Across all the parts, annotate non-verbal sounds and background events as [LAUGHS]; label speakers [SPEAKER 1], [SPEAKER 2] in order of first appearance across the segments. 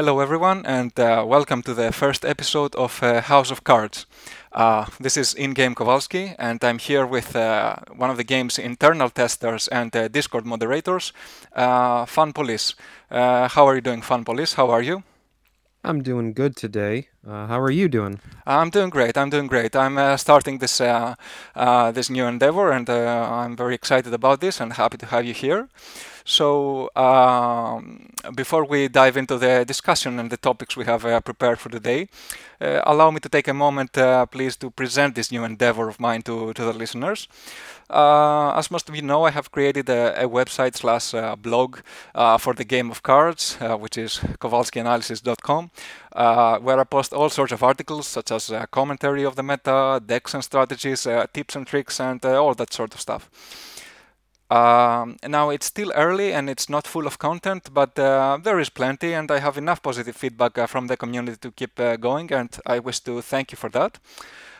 [SPEAKER 1] Hello, everyone, and uh, welcome to the first episode of uh, House of Cards. Uh, this is in-game Kowalski, and I'm here with uh, one of the game's internal testers and uh, Discord moderators, uh, Fun Police. how are you doing, Fun Police? How are you?
[SPEAKER 2] I'm doing good today. how are you doing?
[SPEAKER 1] I'm doing great. I'm doing great. I'm starting this this new endeavor, and I'm very excited about this and happy to have you here. So um, before we dive into the discussion and the topics we have uh, prepared for today, uh, allow me to take a moment, uh, please, to present this new endeavor of mine to, to the listeners. Uh, as most of you know, I have created a, a website slash uh, blog uh, for the game of cards, which is kowalskianalysis.com, where I post all sorts of articles such as commentary of the meta, decks and strategies, tips and tricks, and all that sort of stuff. Um, now it's still early and it's not full of content, but uh, there is plenty, and I have enough positive feedback uh, from the community to keep uh, going, and I wish to thank you for that.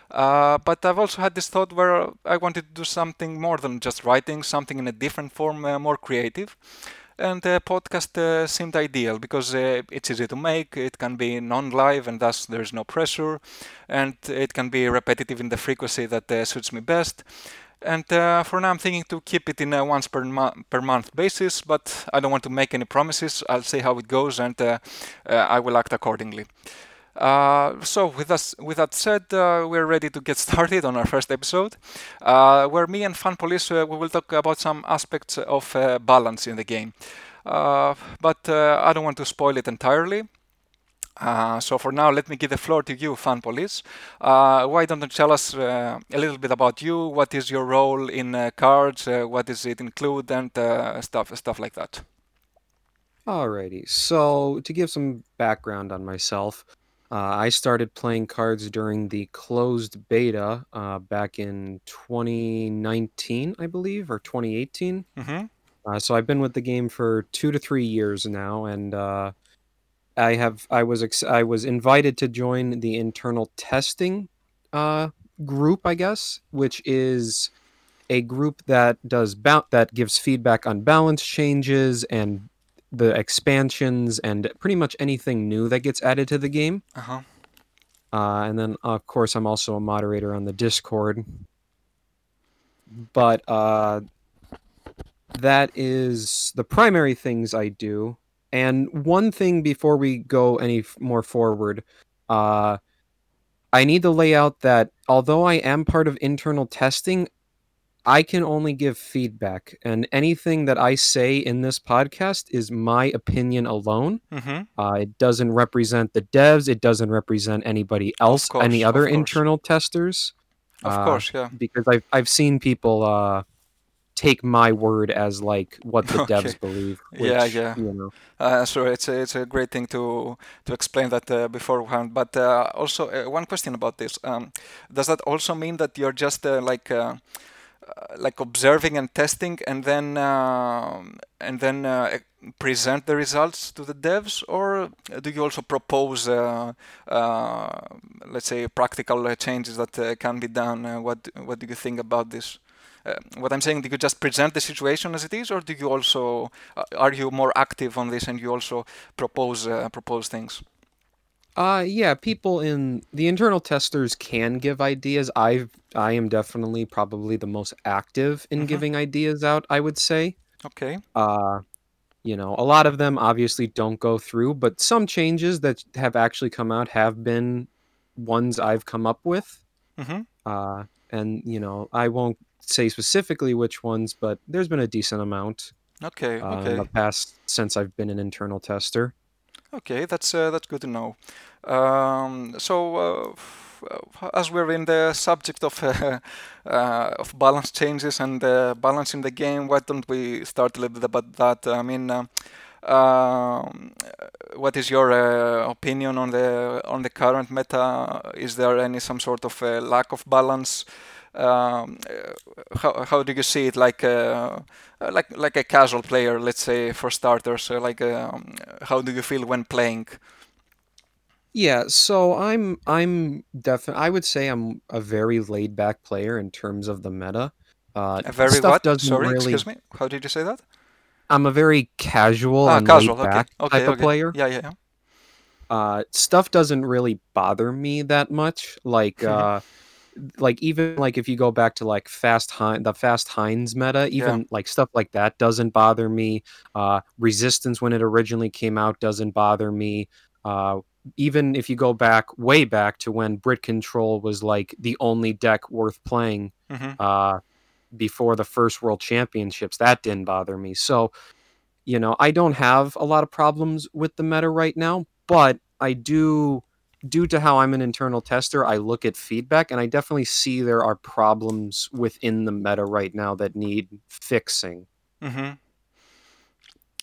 [SPEAKER 1] Uh, but I've also had this thought where I wanted to do something more than just writing, something in a different form, uh, more creative. And podcast uh, seemed ideal because it's easy to make, it can be non live, and thus there's no pressure, and it can be repetitive in the frequency that suits me best. And uh, for now, I'm thinking to keep it in a once per, mo- per month basis, but I don't want to make any promises. I'll see how it goes, and uh, uh, I will act accordingly. Uh, so, with, us, with that said, uh, we're ready to get [LAUGHS] started on our first episode, uh, where me and Fun Police we will talk about some aspects of balance in the game. but I don't want to spoil it entirely. Uh, so for now, let me give the floor to you, Fun Police. Uh, why don't you tell us uh, a little bit about you? What is your role in uh, cards? Uh, what does it include, and uh, stuff, stuff like that.
[SPEAKER 2] Alrighty. So to give some background on myself, I started playing cards during the closed beta back in 2019, I believe, or 2018. Mm-hmm. so I've been with the game for two to three years now, and I have I was ex- I was invited to join the internal testing uh, group, I guess, which is a group that does ba- that gives feedback on balance changes and the expansions and pretty much anything new that gets added to the game. Uh-huh. Uh, and then, of course, I'm also a moderator on the Discord. But uh, that is the primary things I do. And one thing before we go any more forward, uh, I need to lay out that although I am part of internal testing, I can only give feedback, and anything that I say in this podcast is my opinion alone. Mm-hmm. Uh, it doesn't represent the devs. It doesn't represent anybody else, course, any other internal testers.
[SPEAKER 1] Of uh, course, yeah.
[SPEAKER 2] Because I've I've seen people uh, take my word as like what the [LAUGHS] okay. devs believe.
[SPEAKER 1] Which, yeah, yeah. You know. uh, so it's a, it's a great thing to to explain that uh, beforehand. But uh, also uh, one question about this: um, Does that also mean that you're just uh, like uh, like observing and testing, and then um, and then present the results to the devs, or do you also propose, let's say, practical changes that can be done? what what do you think about this? Uh, what I'm saying, do you just present the situation as it is, or do you also uh, are you more active on this and you also propose uh, propose things?
[SPEAKER 2] Uh yeah, people in the internal testers can give ideas. I've I am definitely probably the most active in mm-hmm. giving ideas out, I would say.
[SPEAKER 1] Okay.
[SPEAKER 2] Uh you know, a lot of them obviously don't go through, but some changes that have actually come out have been ones I've come up with. Mm-hmm. Uh and you know, I won't say specifically which ones, but there's been a decent amount.
[SPEAKER 1] Okay. Uh, okay. In
[SPEAKER 2] the past, since I've been an internal tester.
[SPEAKER 1] Okay, that's uh, that's good to know. Um, so, uh, as we're in the subject of uh, [LAUGHS] uh, of balance changes and uh, balancing the game, why don't we start a little bit about that? I mean. Um, what is your opinion on the on the current meta? Is there any some sort of lack of balance um, how, how do you see it like a, uh, like like a casual player let's say for starters uh, like um, how do you feel when playing?
[SPEAKER 2] Yeah so i'm i'm definitely i would say i'm a very laid back player in terms of the meta.
[SPEAKER 1] Uh, a very what? sorry really... excuse me. How did you say that?
[SPEAKER 2] I'm a very casual ah, and casual laid back okay. type okay, of player.
[SPEAKER 1] Yeah yeah, yeah.
[SPEAKER 2] uh, stuff doesn't really bother me that much. Like, uh, like even like if you go back to like fast Hein, the fast Heinz meta, even
[SPEAKER 1] Yeah.
[SPEAKER 2] like stuff like that doesn't bother me. Uh, resistance when it originally came out doesn't bother me. Uh, even if you go back way back to when Brit Control was like the only deck worth playing
[SPEAKER 1] hmm
[SPEAKER 2] uh, before the first World Championships, that didn't bother me. So, you know, I don't have a lot of problems with the meta right now, but I do, due to how I'm an internal tester, I look at feedback and I definitely see there are problems within the meta right now that need fixing.
[SPEAKER 1] hmm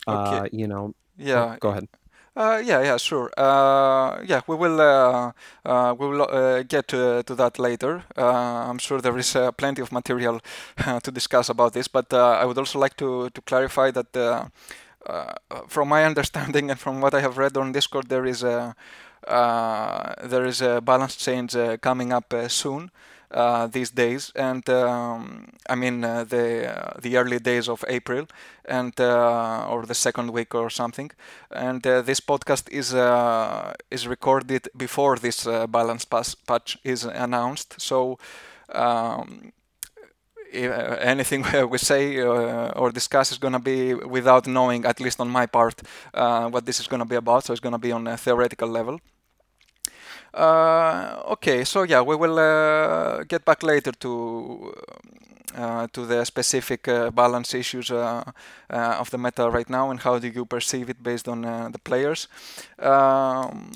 [SPEAKER 2] Uh,
[SPEAKER 1] Okay.
[SPEAKER 2] you know, oh,
[SPEAKER 1] Yeah.
[SPEAKER 2] go ahead.
[SPEAKER 1] Uh, yeah, yeah, sure. Uh, yeah, we will uh, uh, we will uh, get to, to that later. Uh, I'm sure there is uh, plenty of material uh, [LAUGHS] to discuss about this, but uh, I would also like to to clarify that uh, uh, from my [LAUGHS] understanding and from what I have read on Discord, there is a uh, there is a balance change uh, coming up uh, soon. Uh, these days, and um, I mean uh, the uh, the early days of April, and uh, or the second week or something, and uh, this podcast is uh, is recorded before this uh, balance pass patch is announced. So um, uh, anything [LAUGHS] we say uh, or discuss is going to be without knowing, at least on my part, uh, what this is going to be about. So it's going to be on a theoretical level. Uh, okay, so yeah, we will uh, get back later to uh, to the specific uh, balance issues uh, of the meta right now and how do you perceive it based on the players. Um,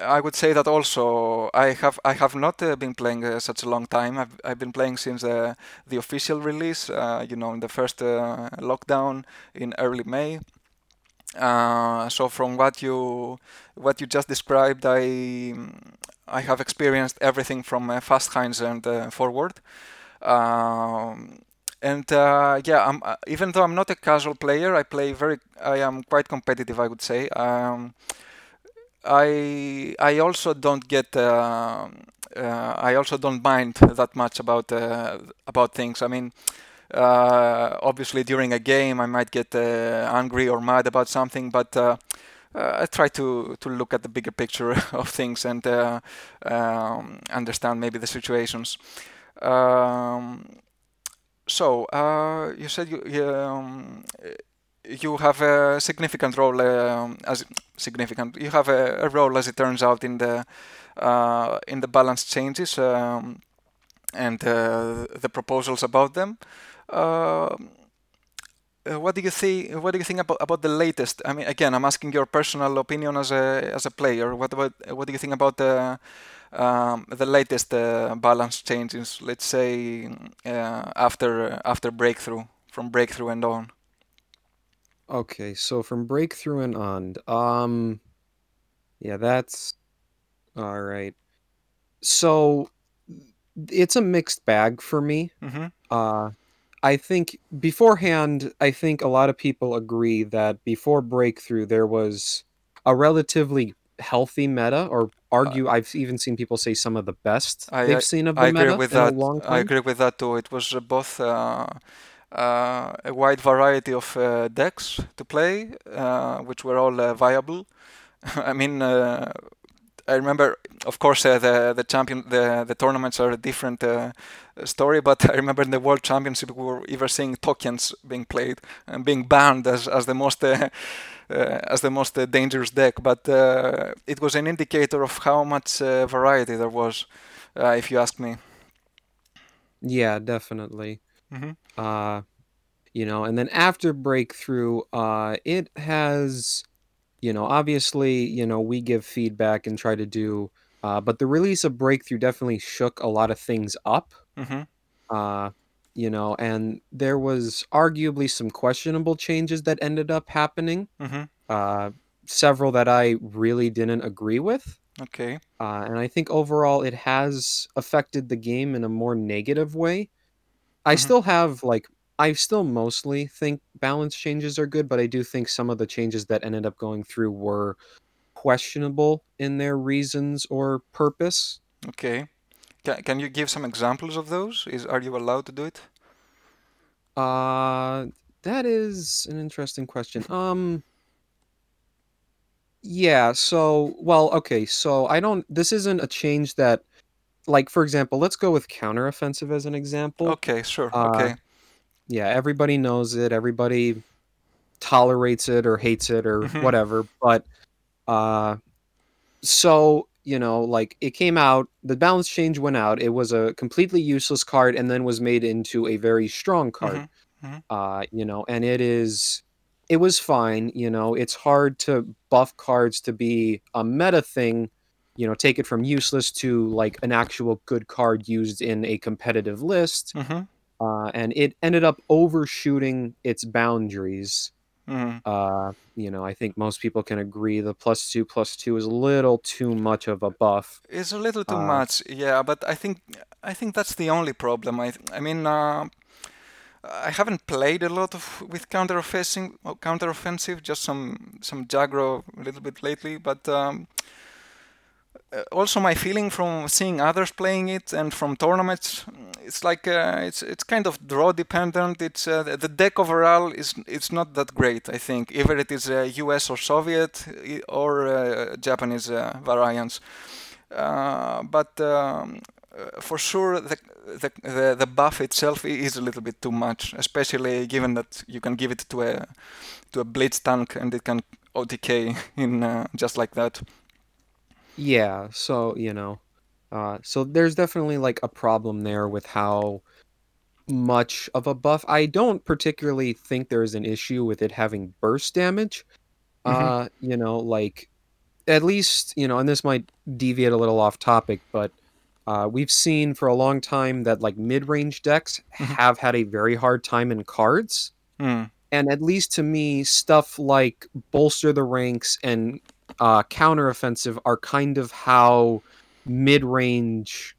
[SPEAKER 1] I would say that also I have I have not uh, been playing uh, such a long time. I've, I've been playing since the official release, you know, in the first lockdown in early May. Uh, so from what you what you just described, I I have experienced everything from uh, fast Heinz and uh, forward. Um, and uh, yeah, I'm, uh, even though I'm not a casual player, I play very. I am quite competitive, I would say. Um, I I also don't get. I also don't mind that much about about things. I mean, obviously during a game I might get uh, angry or mad about something, but uh, uh, I try to to look at the bigger picture [LAUGHS] of things and uh, um, understand maybe the situations. Um, so uh, you said you you, um, you have a significant role um, as significant. You have a, a role as it turns out in the uh, in the balance changes um, and uh, the proposals about them. Uh, uh, what do you think? What do you think about, about the latest? I mean, again, I'm asking your personal opinion as a as a player. What about what do you think about the um, the latest uh, balance changes? Let's say uh, after after breakthrough, from breakthrough and on.
[SPEAKER 2] Okay, so from breakthrough and on, um, yeah, that's all right. So it's a mixed bag for me.
[SPEAKER 1] hmm
[SPEAKER 2] Uh, I think beforehand, I think a lot of people agree that before Breakthrough, there was a relatively healthy meta, or
[SPEAKER 1] Uh,
[SPEAKER 2] argue, I've even seen people say some of the best
[SPEAKER 1] I,
[SPEAKER 2] they've
[SPEAKER 1] I
[SPEAKER 2] seen of
[SPEAKER 1] I
[SPEAKER 2] the
[SPEAKER 1] agree
[SPEAKER 2] meta
[SPEAKER 1] with
[SPEAKER 2] in a
[SPEAKER 1] that.
[SPEAKER 2] long
[SPEAKER 1] I agree with that too. It was uh, both uh, uh, a wide variety of uh, decks to play, uh, which were all uh, viable. [LAUGHS] I mean, uh, I remember, of course, uh, the the champion the the tournaments are a different uh, story, but [LAUGHS] I remember in the World Championship we were even seeing tokens being played and being banned as as the most [LAUGHS] uh, uh, as the most uh, dangerous deck. But uh, it was an indicator of how much uh, variety there was, uh, if you ask me.
[SPEAKER 2] Yeah, definitely.
[SPEAKER 1] hmm
[SPEAKER 2] Uh, you know, and then after Breakthrough, uh, it has, you know, obviously, you know, we give feedback and try to do, uh, but the release of Breakthrough definitely shook a lot of things up.
[SPEAKER 1] hmm
[SPEAKER 2] Uh, you know, and there was arguably some questionable changes that ended up happening.
[SPEAKER 1] hmm
[SPEAKER 2] Uh, several that I really didn't agree with.
[SPEAKER 1] Okay.
[SPEAKER 2] Uh, and I think overall it has affected the game in a more negative way. I
[SPEAKER 1] hmm
[SPEAKER 2] still have like I still mostly think balance changes are good, but I do think some of the changes that ended up going through were questionable in their reasons or purpose.
[SPEAKER 1] Okay. Can can you give some examples of those? Is are you allowed to do it?
[SPEAKER 2] Uh that is an interesting question. Um Yeah, so well, okay, so I don't this isn't a change that like for example, let's go with counteroffensive as an example.
[SPEAKER 1] Okay, sure.
[SPEAKER 2] Uh
[SPEAKER 1] Okay.
[SPEAKER 2] Yeah, everybody knows it, everybody tolerates it or hates it or
[SPEAKER 1] hmm
[SPEAKER 2] whatever, but uh so, you know, like it came out, the balance change went out. It was a completely useless card and then was made into a very strong card.
[SPEAKER 1] hmm
[SPEAKER 2] Uh, you know, and it is it was fine, you know. It's hard to buff cards to be a meta thing, you know, take it from useless to like an actual good card used in a competitive list.
[SPEAKER 1] hmm
[SPEAKER 2] Uh, and it ended up overshooting its boundaries.
[SPEAKER 1] hmm
[SPEAKER 2] Uh, you know, I think most people can agree the plus two plus two is a little too much of a buff.
[SPEAKER 1] It's a little too
[SPEAKER 2] Uh,
[SPEAKER 1] much, yeah, but I think I think that's the only problem. I I mean, uh, I haven't played a lot of with counteroffensive, counteroffensive, just some some Jagro a little bit lately, but um, also my feeling from seeing others playing it and from tournaments, it's like uh, it's it's kind of draw dependent. It's uh, the deck overall is it's not that great. I think either it is uh, U.S. or Soviet or uh, Japanese uh, variants. Uh, but um, uh, for sure, the, the, the the buff itself is a little bit too much, especially given that you can give it to a to a blitz tank and it can OTK [LAUGHS] in uh, just like that.
[SPEAKER 2] Yeah, so, you know, uh, so there's definitely like a problem there with how much of a buff. I don't particularly think there's an issue with it having burst damage.
[SPEAKER 1] hmm
[SPEAKER 2] Uh, you know, like at least, you know, and this might deviate a little off topic, but uh, we've seen for a long time that like mid-range decks
[SPEAKER 1] hmm
[SPEAKER 2] have had a very hard time in cards.
[SPEAKER 1] Mm.
[SPEAKER 2] And at least to me, stuff like bolster the ranks and uh, counteroffensive are kind of how mid-range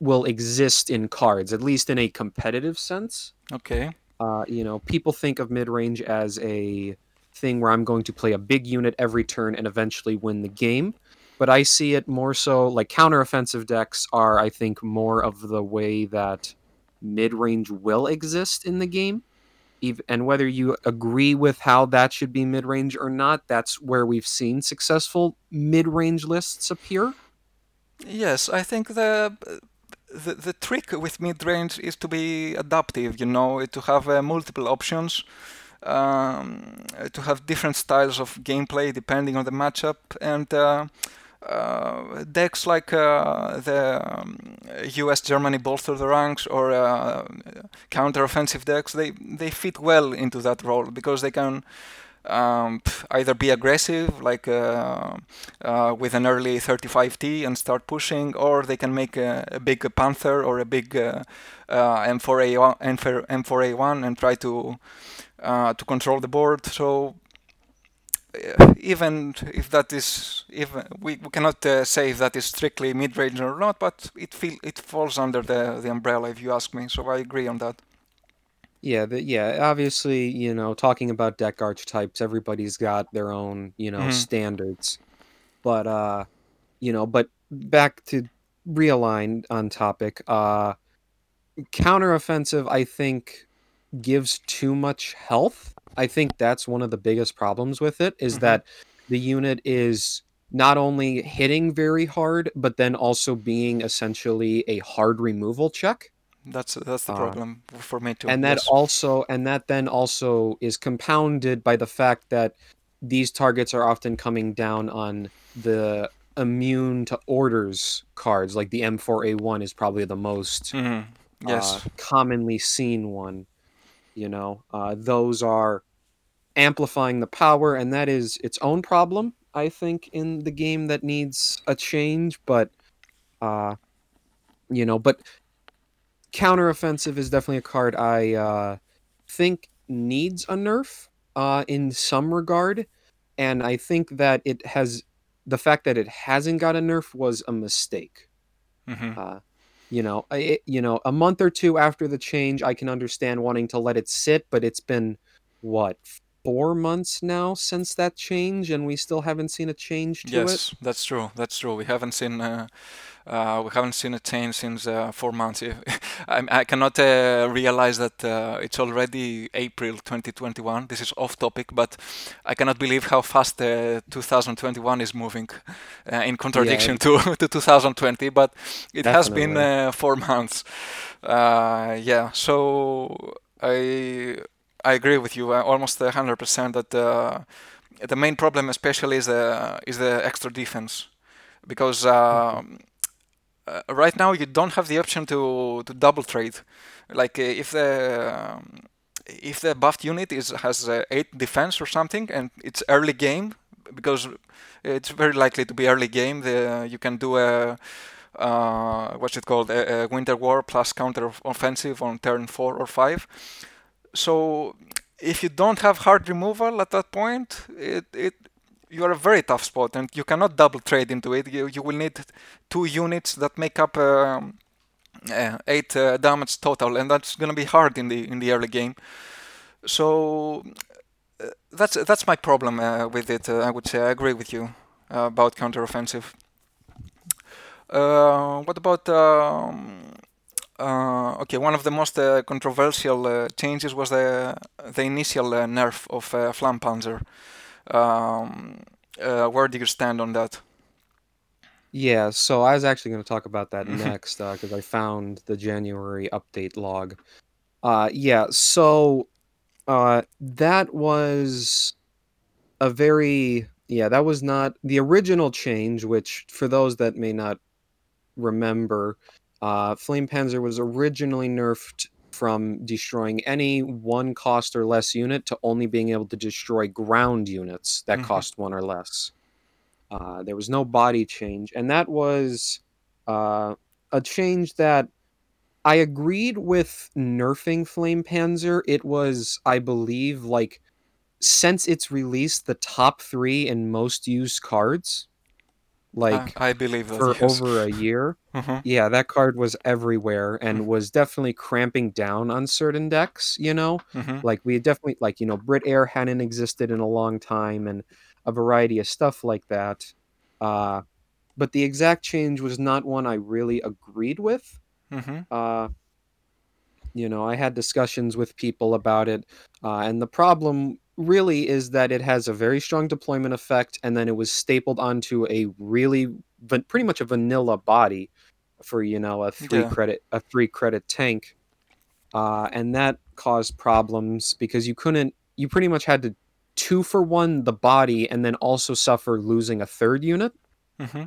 [SPEAKER 2] will exist in cards, at least in a competitive sense.
[SPEAKER 1] Okay.
[SPEAKER 2] Uh, you know, people think of mid range as a thing where I'm going to play a big unit every turn and eventually win the game. But I see it more so like counteroffensive decks are, I think, more of the way that mid range will exist in the game. And whether you agree with how that should be mid range or not, that's where we've seen successful mid range lists appear.
[SPEAKER 1] Yes, I think the the, the trick with mid-range is to be adaptive, you know, to have uh, multiple options, um, to have different styles of gameplay depending on the matchup, and uh, uh, decks like uh, the um, U.S. Germany bolster the ranks or uh, counter-offensive decks, they they fit well into that role because they can um, either be aggressive, like uh, uh, with an early 35T and start pushing, or they can make a, a big Panther or a big uh, M4A1, M4A1 and try to to control the board. So even if that is even we, we cannot uh, say if that is strictly mid-range or not but it feel it falls under the the umbrella if you ask me so i agree on that
[SPEAKER 2] Yeah, the, yeah, obviously, you know, talking about deck archetypes, everybody's got their own, you know,
[SPEAKER 1] mm-hmm.
[SPEAKER 2] standards. But uh, you know, but back to realign on topic, uh counteroffensive I think gives too much health. I think that's one of the biggest problems with it is
[SPEAKER 1] Mm-hmm.
[SPEAKER 2] that the unit is not only hitting very hard, but then also being essentially a hard removal check.
[SPEAKER 1] that's that's the
[SPEAKER 2] Uh,
[SPEAKER 1] problem for me too
[SPEAKER 2] and that
[SPEAKER 1] yes
[SPEAKER 2] also and that then also is compounded by the fact that these targets are often coming down on the immune to orders cards like the m4a1 is probably the most
[SPEAKER 1] mm-hmm.
[SPEAKER 2] uh, commonly seen one you know uh, those are amplifying the power and that is its own problem i think in the game that needs a change but uh you know but counteroffensive is definitely a card I uh, think needs a nerf uh, in some regard, and I think that it has the fact that it hasn't got a nerf was a mistake.
[SPEAKER 1] mm-hmm.
[SPEAKER 2] Uh, you know, it, you know, a month or two after the change, I can understand wanting to let it sit, but it's been what four months now since that change, and we still haven't seen a change to
[SPEAKER 1] yes,
[SPEAKER 2] it.
[SPEAKER 1] Yes, that's true. That's true. We haven't seen uh, uh, we haven't seen a change since uh, four months. [LAUGHS] I, I cannot uh, realize that uh, it's already April 2021. This is off topic, but I cannot believe how fast uh, 2021 is moving, uh, in contradiction yeah. to, [LAUGHS] to 2020. But it Definitely. has been four months. yeah, so I I agree with you almost 100% that the main problem, especially, is the is the extra defense because um, uh, right now you don't have the option to to double trade. Like uh, if the um, if the buffed unit is has uh, eight defense or something and it's early game because it's very likely to be early game. The you can do a uh, what's it called a, a, winter war plus counter offensive on turn four or five. So if you don't have hard removal at that point, it it you are a very tough spot and you cannot double trade into it. You, you will need two units that make up um, uh, eight uh, damage total, and that's gonna be hard in the in the early game. So uh, that's that's my problem uh, with it. Uh, I would say I agree with you uh, about counteroffensive. what about? Um, okay, one of the most controversial changes was the the initial nerf of Flampanzer. Um, uh, where do you stand on that?
[SPEAKER 2] Yeah, so I was actually going to talk about that next because uh, I found the January update log. Uh, yeah, so uh, that was a very yeah that was not the original change. Which for those that may not remember, uh, Flame Panzer was originally nerfed from destroying any one cost or less unit to only being able to destroy ground units that mm-hmm. cost one or less. Uh, there was no body change, and that was uh, a change that I agreed with nerfing Flame Panzer. It was, I believe, like since its release, the top three in most used cards like
[SPEAKER 1] I believe
[SPEAKER 2] that, for yes. over a year. Mm-hmm. Yeah, that card was everywhere and mm-hmm. was definitely cramping down on certain decks. You know, mm-hmm. like we definitely like you know Brit Air hadn't existed in a long time and a variety of stuff like that. Uh, but the exact change was not one I really agreed with. Mm-hmm. Uh, you know, I had discussions with people about it, uh, and the problem really is that it has a very strong deployment effect, and then it was stapled onto a really pretty much a vanilla body for you know a three yeah. credit a three credit tank, uh, and that caused problems because you couldn't you pretty much had to two for one the body and then also suffer losing a third unit. Mm-hmm.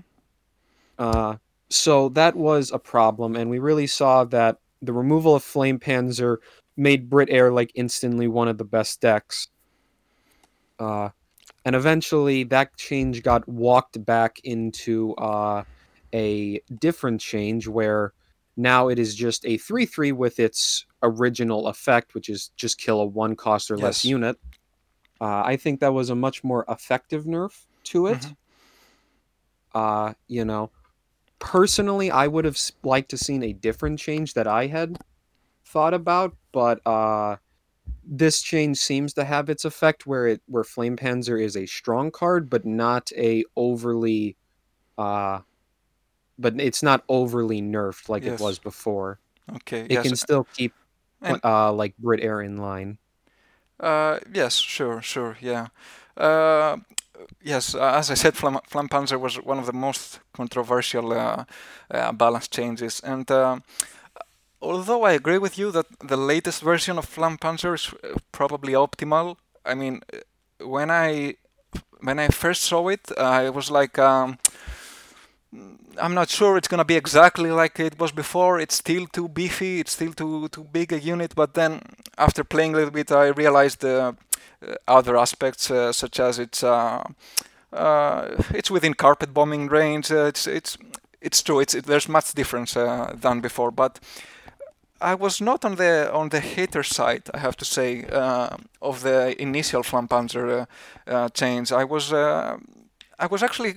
[SPEAKER 2] Uh, so that was a problem, and we really saw that the removal of Flame Panzer made Brit Air like instantly one of the best decks. Uh, and eventually that change got walked back into uh, a different change where now it is just a 3 3 with its original effect, which is just kill a one cost or yes. less unit. Uh, I think that was a much more effective nerf to it. Mm-hmm. Uh, you know, personally, I would have liked to seen a different change that I had thought about, but uh, this change seems to have its effect where it where Flame Panzer is a strong card, but not a overly, uh, but it's not overly nerfed like yes. it was before.
[SPEAKER 1] Okay,
[SPEAKER 2] it yes. can still keep and, uh, like Brit Air in line.
[SPEAKER 1] Uh, yes, sure, sure, yeah. Uh, yes, uh, as I said, Flam, Panzer was one of the most controversial uh, uh, balance changes, and uh, although I agree with you that the latest version of Flampanzer is uh, probably optimal, I mean, uh, when I when I first saw it, I was like, um, I'm not sure it's gonna be exactly like it was before. It's still too beefy. It's still too too big a unit. But then after playing a little bit, I realized uh, other aspects, uh, such as it's uh, uh, it's within carpet bombing range. it's it's it's true. It's it, there's much difference than before, but I was not on the on the hater side, I have to say, uh, of the initial Flampanzer uh, uh, change. I was uh, I was actually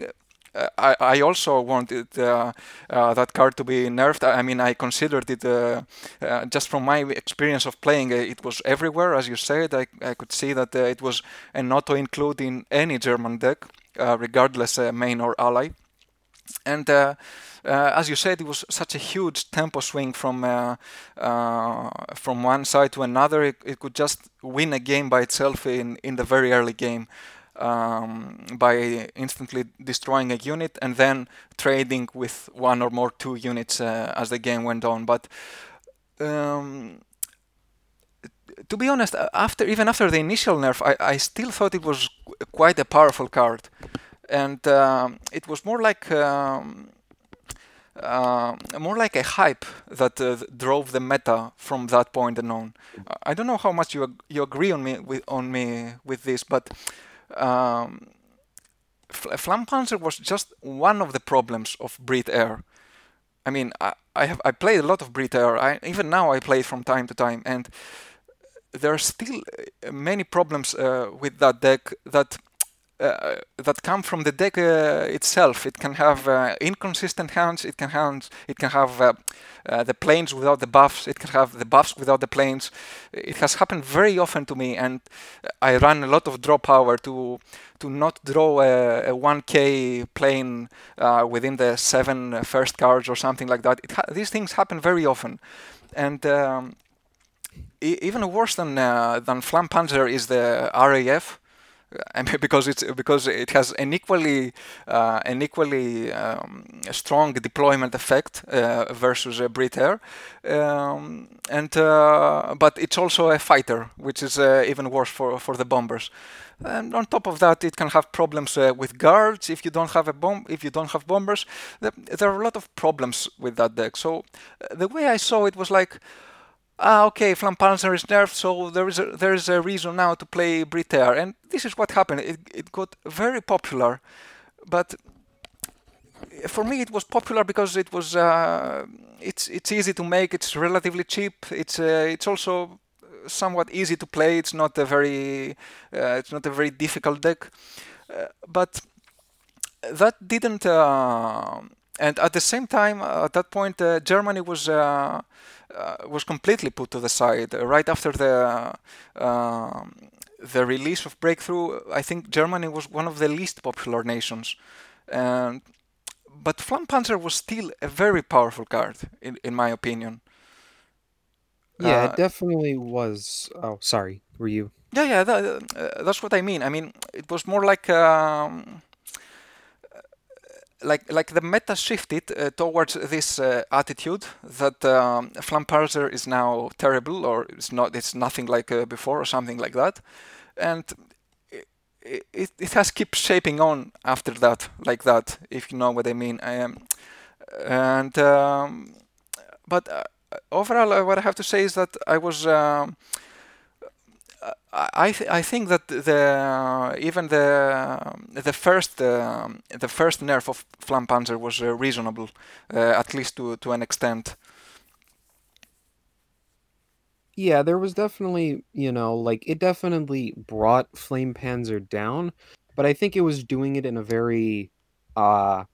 [SPEAKER 1] I, I also wanted uh, uh, that card to be nerfed. I mean, I considered it uh, uh just from my experience of playing. Uh, it was everywhere, as you said. I, I could see that uh, it was an auto include in any German deck, regardless main or ally. And as you said, it was such a huge tempo swing from from one side to another. It, it could just win a game by itself in in the very early game um, by instantly destroying a unit and then trading with one or more two units uh, as the game went on. But um, to be honest, after even after the initial nerf, I, I still thought it was quite a powerful card, and um, it was more like um, uh, more like a hype that uh, drove the meta from that point on. I don't know how much you ag- you agree on me with on me with this, but um, Flampanzer was just one of the problems of Brit Air. I mean, I, I have I played a lot of Brit Air. I, even now I play it from time to time, and there are still uh, many problems uh, with that deck that uh, that come from the deck uh, itself. It can have uh, inconsistent hands. It can. It can have uh, uh, the planes without the buffs. It can have the buffs without the planes. It has happened very often to me, and I run a lot of draw power to to not draw a, a 1k plane uh, within the seven first cards or something like that. these things happen very often, and. Um, even worse than than Flampanzer is the RAF, [LAUGHS] because it's because it has an equally uh, an equally um, strong deployment effect uh, versus a Brit Air, um, and uh, but it's also a fighter, which is uh, even worse for for the bombers. And on top of that, it can have problems uh, with guards if you don't have a bomb. If you don't have bombers, there are a lot of problems with that deck. So uh, the way I saw it was like ah, okay, Flampanzer is nerfed, so there is a, there is a reason now to play Britair. And this is what happened. It, it got very popular, but for me it was popular because it was uh, it's it's easy to make. It's relatively cheap. It's uh, it's also somewhat easy to play. It's not a very uh, it's not a very difficult deck, uh, but that didn't. Uh, and at the same time, at that point, uh, Germany was uh, was completely put to the side uh, right after the um, the release of Breakthrough. I think Germany was one of the least popular nations, and but Flampanzer was still a very powerful card in, in my opinion.
[SPEAKER 2] Yeah, uh, it definitely was. Oh, sorry. Were you?
[SPEAKER 1] Yeah, yeah. That, uh, that's what I mean. I mean, it was more like. Um, like like the meta shifted uh, towards this uh, attitude that um, is now terrible or it's not it's nothing like uh, before or something like that, and it, it, it has kept shaping on after that like that if you know what I mean. Um, and um, but uh, overall, uh, what I have to say is that I was. I th- I think that the even the the first uh, the first nerf of Flampanzer was uh, reasonable, uh, at least to to an extent.
[SPEAKER 2] Yeah, there was definitely you know like it definitely brought Flampanzer down, but I think it was doing it in a very, uh,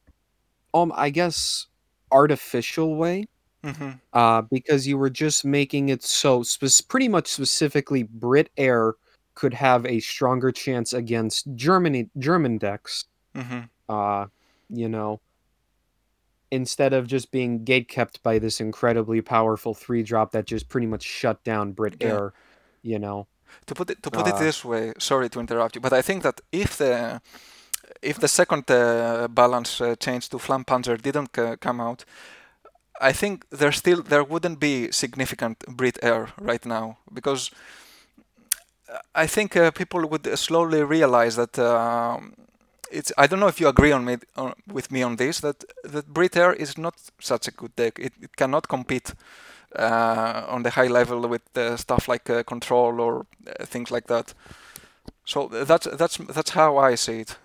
[SPEAKER 2] um, I guess artificial way. Mm-hmm. Uh, because you were just making it so spe- pretty much specifically Brit Air could have a stronger chance against Germany German decks. Mm-hmm. Uh, you know, instead of just being gate kept by this incredibly powerful three drop that just pretty much shut down Brit yeah. Air. You know.
[SPEAKER 1] To put it to put uh, it this way, sorry to interrupt you, but I think that if the if the second uh, balance uh, change to Flampanzer didn't uh, come out, I think there still there wouldn't be significant Brit Air right now because I think uh, people would slowly realize that uh, it's. I don't know if you agree on me on, with me on this that that Brit Air is not such a good deck. It, it cannot compete uh, on the high level with stuff like uh, control or uh, things like that. So that's that's that's how I see it.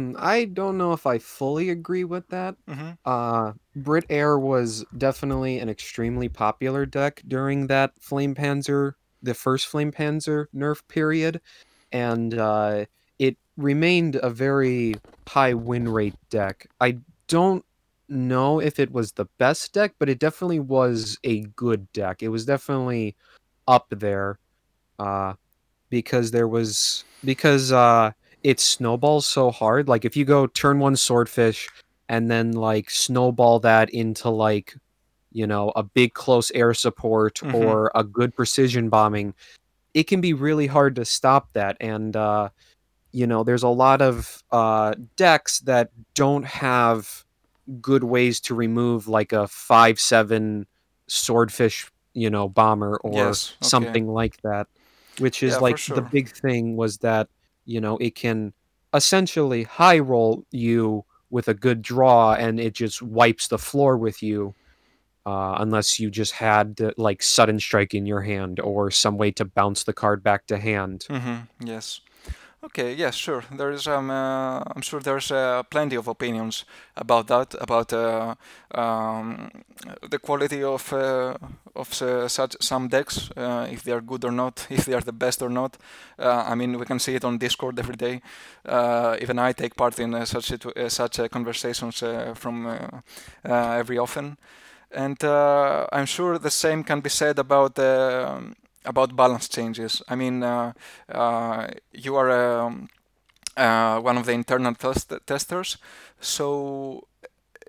[SPEAKER 2] Hmm, I don't know if I fully agree with that.
[SPEAKER 1] Mm-hmm.
[SPEAKER 2] Uh, Brit Air was definitely an extremely popular deck during that Flame Panzer, the first Flame Panzer nerf period, and uh, it remained a very high win rate deck. I don't know if it was the best deck, but it definitely was a good deck. It was definitely up there. Uh because there was because uh it snowballs so hard. Like if you go turn one swordfish and then like snowball that into like you know a big close air support
[SPEAKER 1] Mhm.
[SPEAKER 2] or a good precision bombing, it can be really hard to stop that. And uh, you know there's a lot of uh, decks that don't have good ways to remove like a five seven swordfish you know bomber or
[SPEAKER 1] Yes. Okay.
[SPEAKER 2] something like that which is
[SPEAKER 1] Yeah,
[SPEAKER 2] like the big thing was that you know it can essentially high roll you with a good draw and it just wipes the floor with you uh, unless you just had like sudden strike in your hand or some way to bounce the card back to hand
[SPEAKER 1] Mm-hmm. Yes. Okay. Yes. Sure. There is. Um. Uh, I'm sure there's uh, plenty of opinions about that. About uh, um, the quality of uh, of such some decks, uh, if they are good or not, [LAUGHS] if they are the best or not. Uh, I mean, we can see it on Discord every day. Even I take part in such such conversations from every often, and I'm sure the same can be said about. About balance changes. I mean, uh, uh, you are um, uh, one of the internal test- testers, so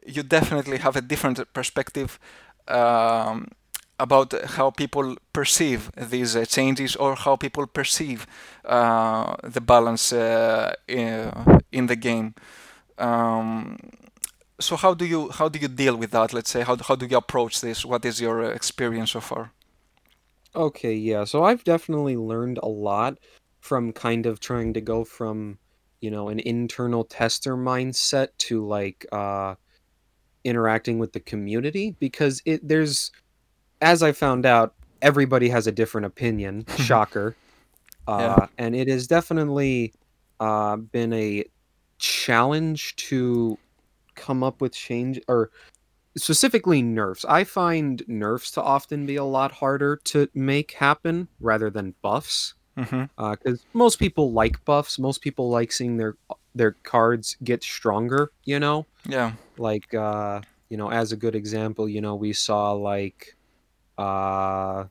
[SPEAKER 1] you definitely have a different perspective um, about how people perceive these uh, changes or how people perceive uh, the balance uh, in, the game. Um, so how do you how do you deal with that? Let's say how how do you approach this? What is your experience so far?
[SPEAKER 2] Okay, yeah. So I've definitely learned a lot from kind of trying to go from, you know, an internal tester mindset to like uh interacting with the community because it there's as I found out, everybody has a different opinion. [LAUGHS] Shocker.
[SPEAKER 1] Yeah.
[SPEAKER 2] Uh and it has definitely uh been a challenge to come up with change or specifically nerfs. I find nerfs to often be a lot harder to make happen rather than buffs.
[SPEAKER 1] Mm-hmm.
[SPEAKER 2] Because most people like buffs. Most people like seeing their their cards get stronger. You know,
[SPEAKER 1] Yeah.
[SPEAKER 2] like uh, you know, as a good example, you know, we saw like uh,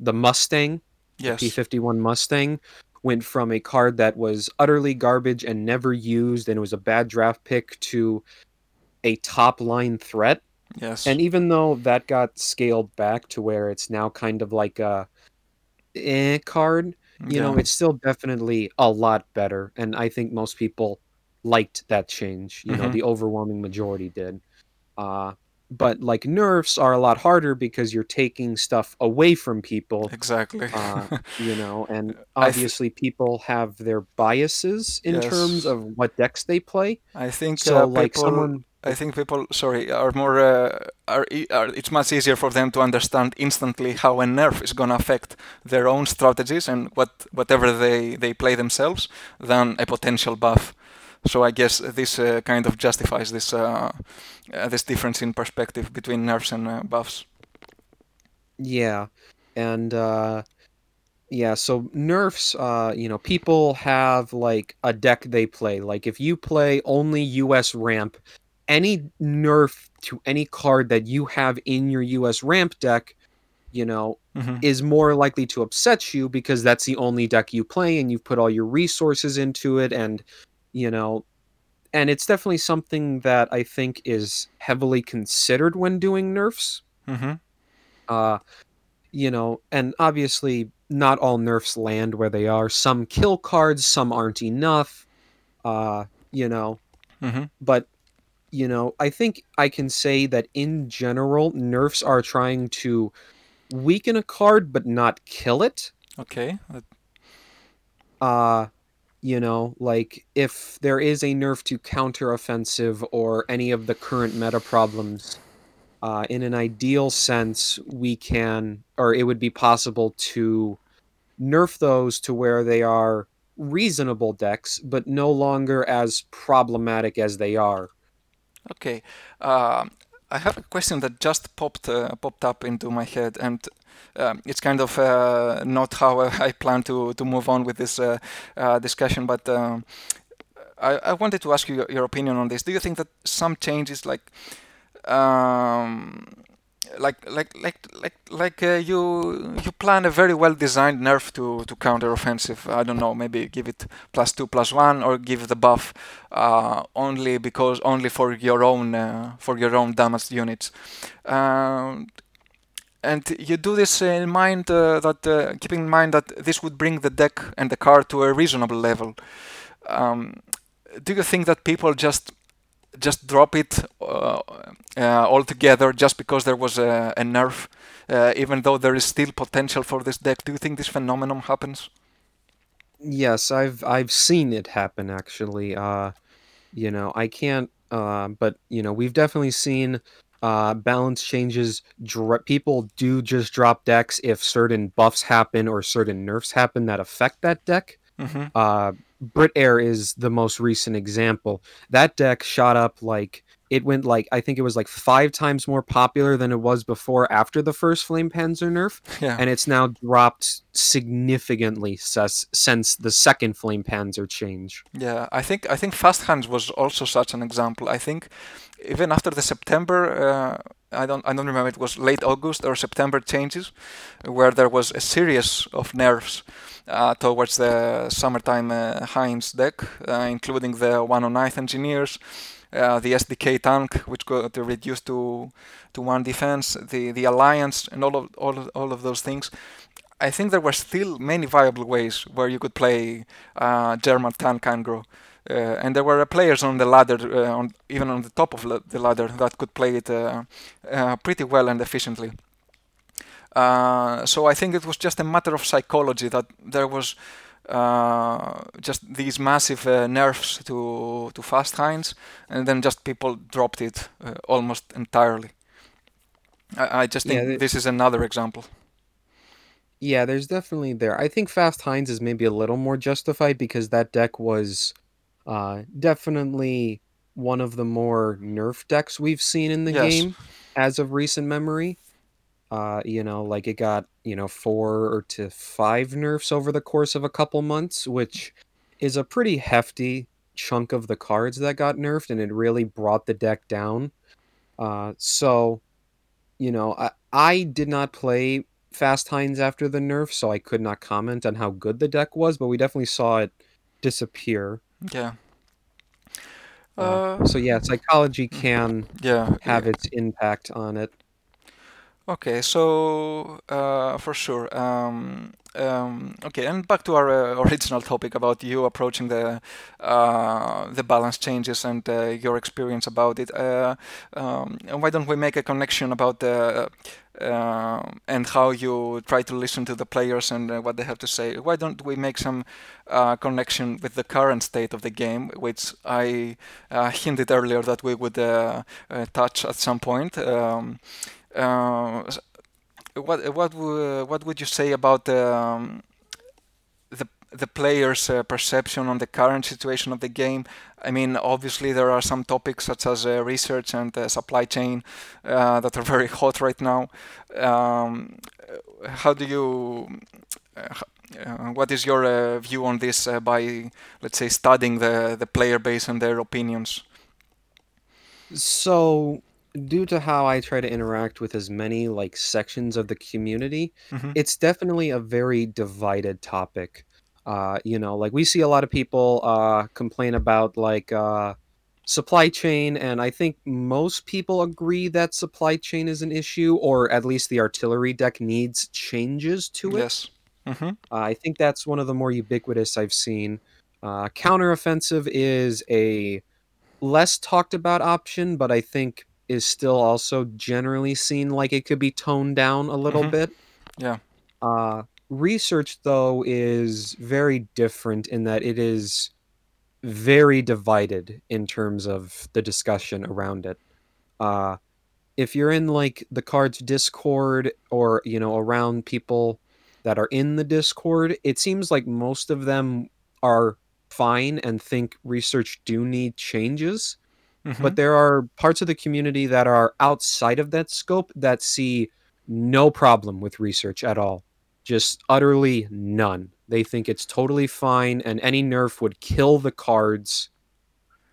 [SPEAKER 2] the Mustang,
[SPEAKER 1] Yes.
[SPEAKER 2] P fifty one Mustang. Went from a card that was utterly garbage and never used, and it was a bad draft pick, to a top line threat.
[SPEAKER 1] Yes.
[SPEAKER 2] And even though that got scaled back to where it's now kind of like a eh card, you know, it's still definitely a lot better. And I think most people liked that change. You know,
[SPEAKER 1] Mhm.
[SPEAKER 2] the overwhelming majority did. Uh, but like nerfs are a lot harder because you're taking stuff away from people.
[SPEAKER 1] Exactly.
[SPEAKER 2] Uh, [LAUGHS] you know, and
[SPEAKER 1] I th-
[SPEAKER 2] obviously people have their biases in terms of what decks they play.
[SPEAKER 1] I think
[SPEAKER 2] So
[SPEAKER 1] uh,
[SPEAKER 2] like
[SPEAKER 1] people.
[SPEAKER 2] someone
[SPEAKER 1] I think people, sorry, are more. Uh, are, are it's much easier for them to understand instantly how a nerf is gonna affect their own strategies and what whatever they they play themselves than a potential buff. So I guess this uh, kind of justifies this uh, uh, this difference in perspective between nerfs and uh, buffs.
[SPEAKER 2] Yeah. And uh yeah, so nerfs uh you know, people have like a deck they play. Like if you play only US ramp, any nerf to any card that you have in your US ramp deck, you know,
[SPEAKER 1] hmm
[SPEAKER 2] is more likely to upset you because that's the only deck you play and you've put all your resources into it and you know, and it's definitely something that I think is heavily considered when doing nerfs.
[SPEAKER 1] hmm
[SPEAKER 2] Uh you know, and obviously not all nerfs land where they are. Some kill cards, some aren't enough. Uh, you know,
[SPEAKER 1] hmm
[SPEAKER 2] but you know, I think I can say that in general, nerfs are trying to weaken a card but not kill it.
[SPEAKER 1] Okay. Uh,
[SPEAKER 2] Uh, you know, like if there is a nerf to counter offensive or any of the current meta problems, uh, in an ideal sense, we can, or it would be possible to nerf those to where they are reasonable decks, but no longer as problematic as they are.
[SPEAKER 1] Okay. Uh, I have a question that just popped uh, popped up into my head, and um, it's kind of uh, not how I plan to to move on with this uh, uh discussion, but. Um, I, I, wanted to ask you your, your, opinion on this. Do you think that some changes, like um, like like like like like uh, you you plan a very well designed nerf to to counter offensive i don't know maybe give it plus 2 plus 1 or give the buff uh, only because only for your own uh, for your own damaged units. Um, and you do this in mind uh, that uh, keeping in mind that this would bring the deck and the card to a reasonable level. Um, do you think that people just just drop it uh, uh, altogether just because there was a, a nerf, uh, even though there is still potential for this deck. Do you think this phenomenon happens?
[SPEAKER 2] Yes, I've I've seen it happen actually. You know, I can't. But you know, we've definitely seen uh, balance changes. Dr- people do just drop decks if certain buffs happen or certain nerfs happen that affect that deck. Mm-hmm. Uh, Brit Air is the most recent example. That deck shot up like it went like I think it was like five times more popular than it was before after the first Flame Panzer nerf, yeah. and it's now dropped significantly since since the second Flame Panzer change.
[SPEAKER 1] Yeah, I think I think Fast Heinz was also such an example. I think even after the September. Uh, I don't I don't remember it was late August or September changes where there was a series of nerfs towards the summertime uh, Heinz deck, uh, including the 109th engineers, uh, the SDK tank, which got reduced to to one defense, the the alliance, and all of all of, all of those things. I think there were still many viable ways where you could play uh, German tank aggro. Uh, and there were players on the ladder, uh, on, even on the top of the ladder, that could play it uh, pretty well and efficiently. So I think it was just a matter of psychology that there was uh, just these massive uh, nerfs to to fast Heinz, and then just people dropped it uh, almost entirely. I, I just think yeah, this is another example.
[SPEAKER 2] Yeah, there's definitely there. I think Fast Heinz is maybe a little more justified because that deck was uh, definitely one of the more nerf decks we've seen in the yes. game as of recent memory. Uh, you know, like it got, you know, four to five nerfs over the course of a couple months, which is a pretty hefty chunk of the cards that got nerfed, and it really brought the deck down. Uh, so, you know, I, I did not play Fast Heinz after the nerf, so I could not comment on how good the deck was, but we definitely saw it disappear.
[SPEAKER 1] Yeah.
[SPEAKER 2] Uh, uh, so yeah, psychology can yeah, have yeah. its impact on it.
[SPEAKER 1] Okay, so uh, for sure. Um, um, okay, and back to our uh, [LAUGHS] original topic about you approaching the uh, the balance changes and uh, your experience about it. Uh, um, why don't we make a connection about the uh, and how you try to listen to the players and what they have to say? Why don't we make some connection with the current state of the game, which I hinted earlier that we would touch at some point. Uh, what what what would you say about um, the the players' uh, perception on the current situation of the game? I mean, obviously there are some topics such as uh, research and uh, supply chain uh, that are [LAUGHS] very hot right now. Um, how do you? Uh, what is your view on this by, let's say, studying the the player base and their opinions?
[SPEAKER 2] So due to how I try to interact with as many like sections of the community, mm-hmm. it's definitely a very divided topic. Uh, you know, like we see a lot of people uh, complain about like uh, supply chain, and I think most people agree that supply chain is an issue, or at least the artillery deck needs changes to it.
[SPEAKER 1] Yes. Mm-hmm.
[SPEAKER 2] I think that's one of the more ubiquitous I've seen. Uh, counteroffensive is a less talked about option, but I think is still also generally seen like it could be toned down a little mm-hmm. bit.
[SPEAKER 1] Yeah.
[SPEAKER 2] Uh, research, though, is very different in that it is very divided in terms of the discussion around it. Uh, if you're in like the KARDS Discord or you know around people that are in the Discord, it seems like most of them are fine and think research do need changes.
[SPEAKER 1] Mhm.
[SPEAKER 2] but there are parts of the community that are outside of that scope that see no problem with research at all. Just utterly none. They think it's totally fine and any nerf would kill the cards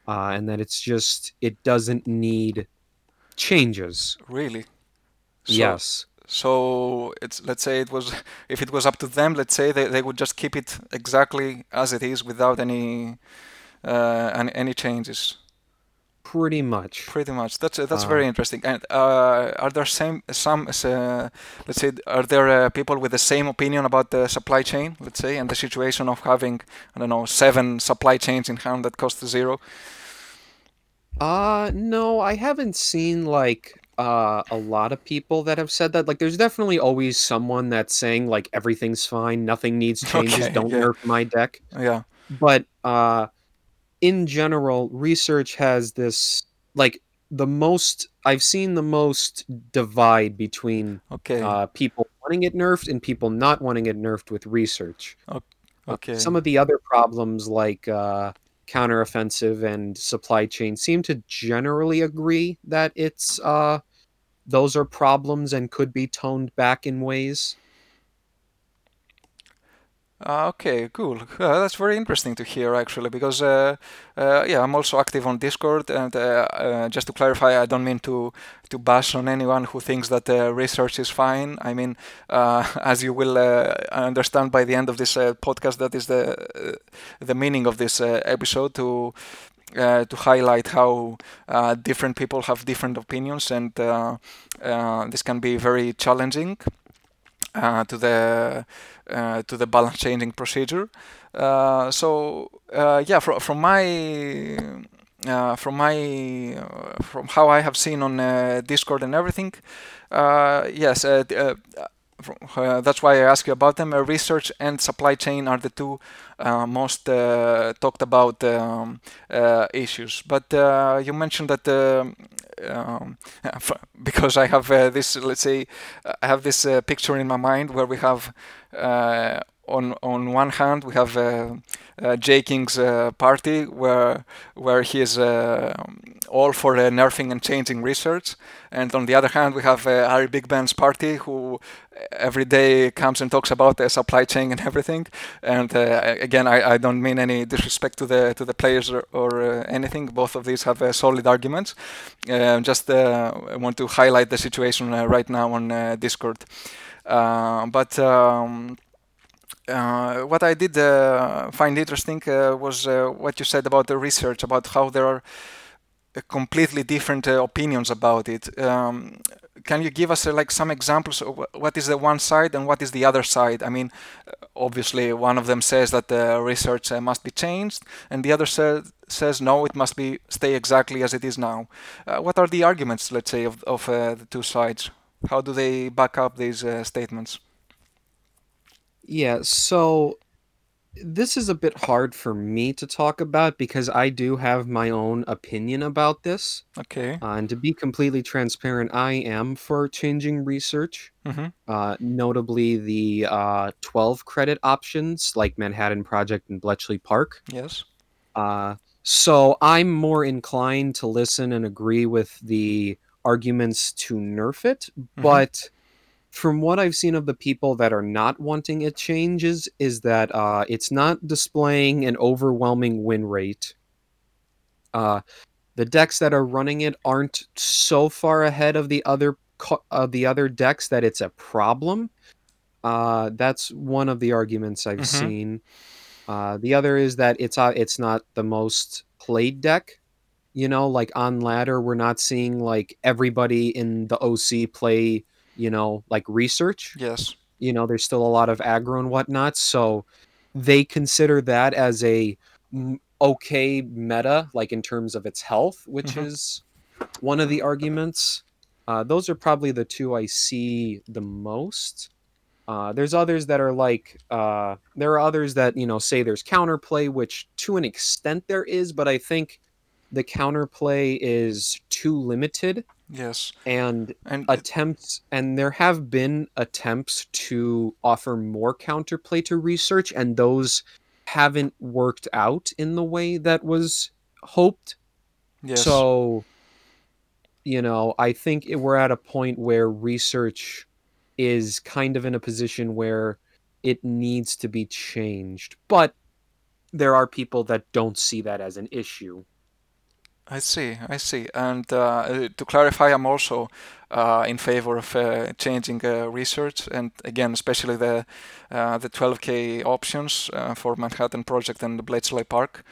[SPEAKER 2] uh, and that it's just it doesn't need changes.
[SPEAKER 1] Really? So,
[SPEAKER 2] yes.
[SPEAKER 1] So it's let's say it was [LAUGHS] if it was up to them, let's say they, they would just keep it exactly as it is without any uh, any, any changes.
[SPEAKER 2] Pretty much.
[SPEAKER 1] Pretty much. That's uh, that's
[SPEAKER 2] Uh,
[SPEAKER 1] very interesting. And uh, are there same some uh, let's say are there uh, people with the same opinion about the supply chain, let's say, and the situation of having I don't know seven supply chains in hand that cost zero?
[SPEAKER 2] Uh, no, I haven't seen like uh a lot of people that have said that. Like there's definitely always someone that's saying like everything's fine, nothing needs [LAUGHS] changes,
[SPEAKER 1] Okay,
[SPEAKER 2] don't
[SPEAKER 1] yeah,
[SPEAKER 2] nerf my deck.
[SPEAKER 1] yeah,
[SPEAKER 2] But uh in general, research has this like the most I've seen the most divide between
[SPEAKER 1] okay,
[SPEAKER 2] uh people wanting it nerfed and people not wanting it nerfed with research.
[SPEAKER 1] o-
[SPEAKER 2] Uh, some of the other problems like uh, counteroffensive and supply chain seem to generally agree that it's uh, those are problems and could be toned back in ways.
[SPEAKER 1] Uh, okay, cool. Uh, that's very interesting to hear, actually, because uh, uh, yeah, I'm also active on Discord, and uh, uh, just to clarify, I don't mean to to bash on anyone who thinks that research is fine. I mean, [LAUGHS] as you will understand by the end of this podcast, that is the the meaning of this episode to. Uh, to highlight how uh, different people have different opinions, and uh, this can be very challenging to the uh, to the balance changing procedure. Uh, so uh, yeah, from from my uh, from my uh, from how I have seen on Discord and everything, yes, uh, that's why I ask you about them. Uh, research and supply chain are the two uh, most uh, talked about um, uh, issues. But uh, you mentioned that um, [LAUGHS] because I have this, let's say, I have this picture in my mind where we have on on one hand we have uh, uh, Jay King's uh, party where where he is all for nerfing and changing research, and on the other hand we have Ari Big Ben's party who every day comes and talks about the supply chain and everything. And uh, again, I, I don't mean any disrespect to the to the players or, or uh, anything. Both of these have uh, solid arguments. Uh, just want to highlight the situation right now on Discord. But um, uh, what I did uh, find interesting uh, was uh, what you said about the research, about how there are uh, completely different opinions about it. Um, can you give us like some examples of what is the one side and what is the other side? I mean, obviously one of them says that the research must be changed, and the other sa- says no, it must be stay exactly as it is now. What are the arguments, let's say, of, of the two sides? How do they back up these statements?
[SPEAKER 2] Yeah, so this is a bit hard for me to talk about because I do have my own opinion about this.
[SPEAKER 1] Okay.
[SPEAKER 2] Uh, and to be completely transparent, I am for changing research,
[SPEAKER 1] Mm-hmm.
[SPEAKER 2] uh, notably the uh, 12 credit options like Manhattan Project and Bletchley Park.
[SPEAKER 1] Yes.
[SPEAKER 2] Uh, so I'm more inclined to listen and agree with the arguments to nerf it,
[SPEAKER 1] Mm-hmm.
[SPEAKER 2] but from what I've seen of the people that are not wanting it changes is that uh, it's not displaying an overwhelming win rate. Uh, the decks that are running it aren't so far ahead of the other co- of the other decks that it's a problem. Uh, that's one of the arguments I've
[SPEAKER 1] Mm-hmm.
[SPEAKER 2] seen. Uh, the other is that it's uh, it's not the most played deck. You know, like on ladder, we're not seeing like everybody in the OC play. You know, like research.
[SPEAKER 1] Yes.
[SPEAKER 2] You know, there's still a lot of aggro and whatnot, so they consider that as a okay meta, like in terms of its health, which
[SPEAKER 1] Mm-hmm.
[SPEAKER 2] is one of the arguments. Uh, those are probably the two I see the most. Uh, there's others that are like uh, there are others that you know say there's counterplay, which to an extent there is, but I think the counterplay is too limited
[SPEAKER 1] Yes.
[SPEAKER 2] and
[SPEAKER 1] And
[SPEAKER 2] attempts and there have been attempts to offer more counterplay to research and those haven't worked out in the way that was hoped
[SPEAKER 1] Yes.
[SPEAKER 2] So, you know, I think it, we're at a point where research is kind of in a position where it needs to be changed. But there are people that don't see that as an issue.
[SPEAKER 1] I see, I see. And uh, to clarify, I'm also uh, in favor of uh, changing uh, research, and again, especially the uh, the 12K options uh, for Manhattan Project and the Bletchley Park.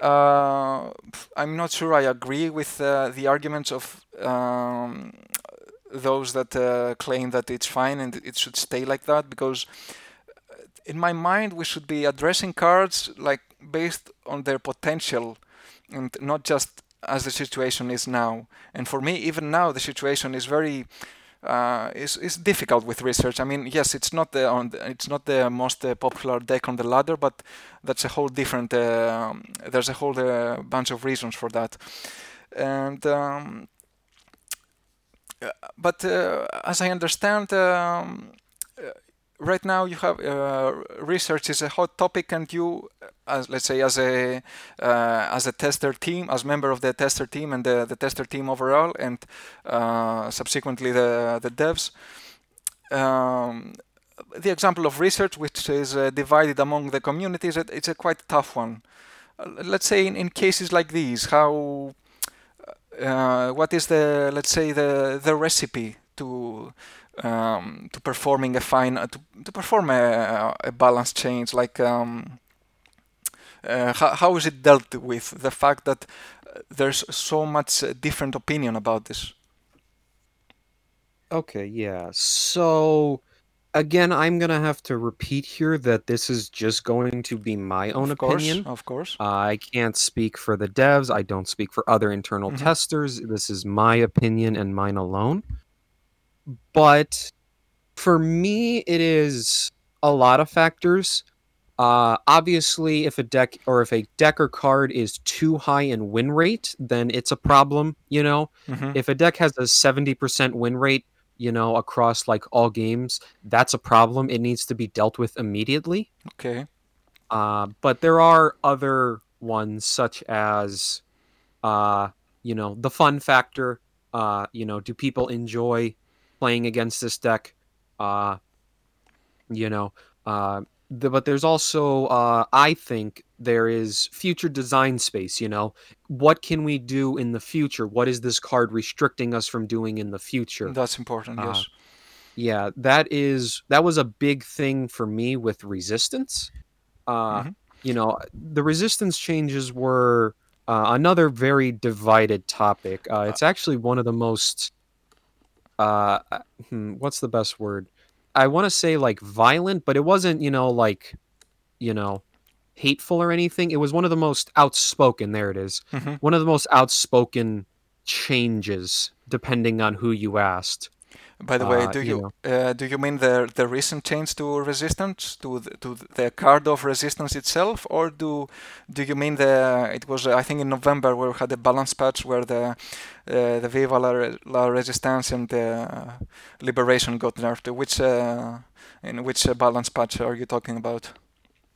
[SPEAKER 1] I'm not sure I agree with the arguments of um, those that claim that it's fine and it should stay like that, because in my mind, we should be addressing cards like based on their potential and not just as the situation is now. And for me, even now, the situation is very uh, is is difficult with research. I mean, yes, it's not the the, it's not the most uh, popular deck on the ladder, but that's a whole different. Uh, there's a whole uh, bunch of reasons for that, and. Um, uh, but uh, as I understand, um, right now you have uh, research is a hot topic and you as let's say as a uh, as a tester team as member of the tester team and the, the tester team overall and uh, subsequently the the devs. Um, the example of research which is uh, divided among the communities it's a quite tough one. Uh, let's say in, in cases like these how uh, what is the let's say the the recipe to um, to performing a fine to, to perform a, a balance change like um, uh, how, how is it dealt with? The fact that uh, there's so much uh, different opinion about this.
[SPEAKER 2] Okay yeah. So again i'm gonna have to repeat here that this is just going to be my own
[SPEAKER 1] of course,
[SPEAKER 2] opinion.
[SPEAKER 1] of course.
[SPEAKER 2] I can't speak for the devs. I don't speak for other internal mm-hmm. testers. This is my opinion and mine alone but for me, it is a lot of factors. Uh, obviously, if a deck or if a deck or card is too high in win rate, then it's a problem. You know, mm-hmm. if a deck has a seventy percent win rate, you know, across like all games, that's a problem. It needs to be dealt with immediately.
[SPEAKER 1] Okay.
[SPEAKER 2] Uh, but there are other ones such as, uh, you know, the fun factor. Uh, you know, do people enjoy playing against this deck. Uh, you know, uh, the, but there's also, uh, I think, there is future design space. You know, what can we do in the future? What is this card restricting us from doing in the future?
[SPEAKER 1] That's important. Uh, yes.
[SPEAKER 2] Yeah, that is that was a big thing for me with resistance. Uh, mm-hmm. You know, the resistance changes were uh, another very divided topic. Uh, it's actually one of the most uh, uh, hmm, what's the best word? I want to say like violent, but it wasn't, you know, like, you know, hateful or anything. It was one of the most outspoken. There it is. Mm-hmm. One of the most outspoken changes, depending on who you asked.
[SPEAKER 1] By the way, uh, do you, you uh, do you mean the the recent change to resistance to the, to the card of resistance itself, or do do you mean the it was I think in November where we had a balance patch where the uh, the Viva la, la Resistance and the Liberation got nerfed? Which uh, in which balance patch are you talking about?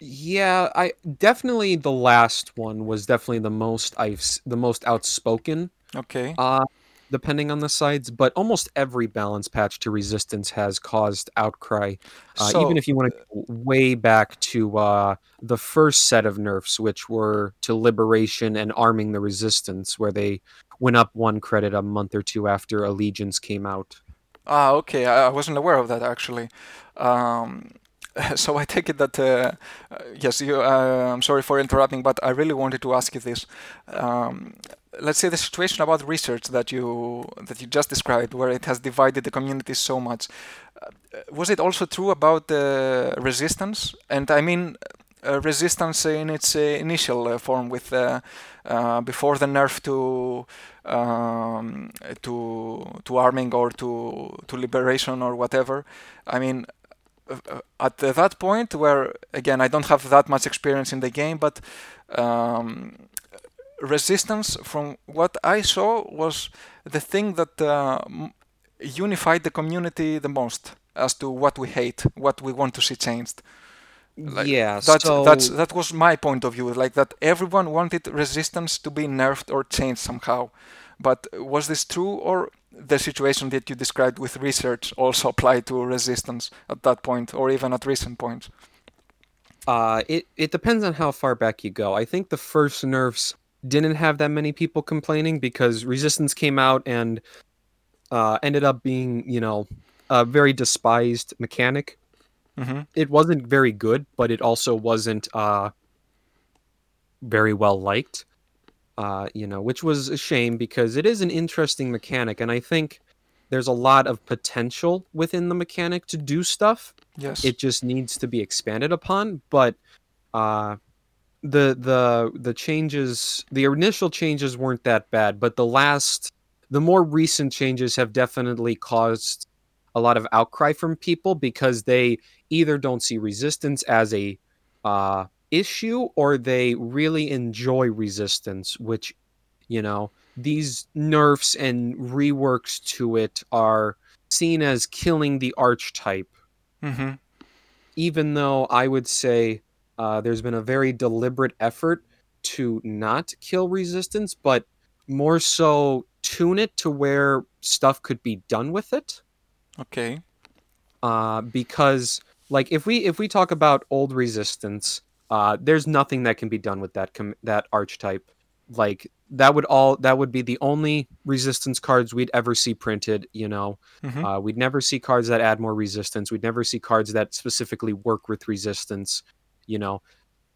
[SPEAKER 2] Yeah, I definitely the last one was definitely the most I've the most outspoken.
[SPEAKER 1] Okay.
[SPEAKER 2] Uh, depending on the sides, but almost every balance patch to resistance has caused outcry. Uh, so, even if you want to go way back to uh, the first set of nerfs, which were to liberation and arming the resistance, where they went up one credit a month or two after Allegiance came out.
[SPEAKER 1] Ah, okay. I wasn't aware of that actually. Um, [LAUGHS] so I take it that uh, yes, you, uh, I'm sorry for interrupting, but I really wanted to ask you this. Um, let's say the situation about research that you that you just described, where it has divided the community so much, uh, was it also true about the resistance? And I mean. Uh, resistance in its uh, initial form, with before the nerf to um, to to arming or to to liberation or whatever. I mean, at that point where again I don't have that much experience in the game, but um, resistance, from what I saw, was the thing that uh, unified the community the most as to what we hate, what we want to see changed. Like
[SPEAKER 2] Yeah,
[SPEAKER 1] that's that's
[SPEAKER 2] so
[SPEAKER 1] that was my point of view. Like that everyone wanted resistance to be nerfed or changed somehow. But was this true, or the situation that you described with research also applied to resistance at that point, or even at recent points?
[SPEAKER 2] uh it it depends on how far back you go. I think the first nerfs didn't have that many people complaining because resistance came out and uh ended up being, you know, a very despised mechanic.
[SPEAKER 1] Mm-hmm.
[SPEAKER 2] It wasn't very good, but it also wasn't uh very well liked. Uh, you know, which was a shame because it is an interesting mechanic and I think there's a lot of potential within the mechanic to do stuff
[SPEAKER 1] Yes.
[SPEAKER 2] it just needs to be expanded upon but uh the the the changes the initial changes weren't that bad but the last the more recent changes have definitely caused a lot of outcry from people because they either don't see resistance as a uh issue or they really enjoy resistance which you know these nerfs and reworks to it are seen as killing the archetype
[SPEAKER 1] Mm-hmm.
[SPEAKER 2] even though I would say uh, there's been a very deliberate effort to not kill resistance, but more so tune it to where stuff could be done with it.
[SPEAKER 1] Okay.
[SPEAKER 2] Uh, because like if we if we talk about old resistance, uh, there's nothing that can be done with that com- that archetype. Like that would all that would be the only resistance cards we'd ever see printed. You know,
[SPEAKER 1] Mm-hmm.
[SPEAKER 2] uh, we'd never see cards that add more resistance. We'd never see cards that specifically work with resistance. You know,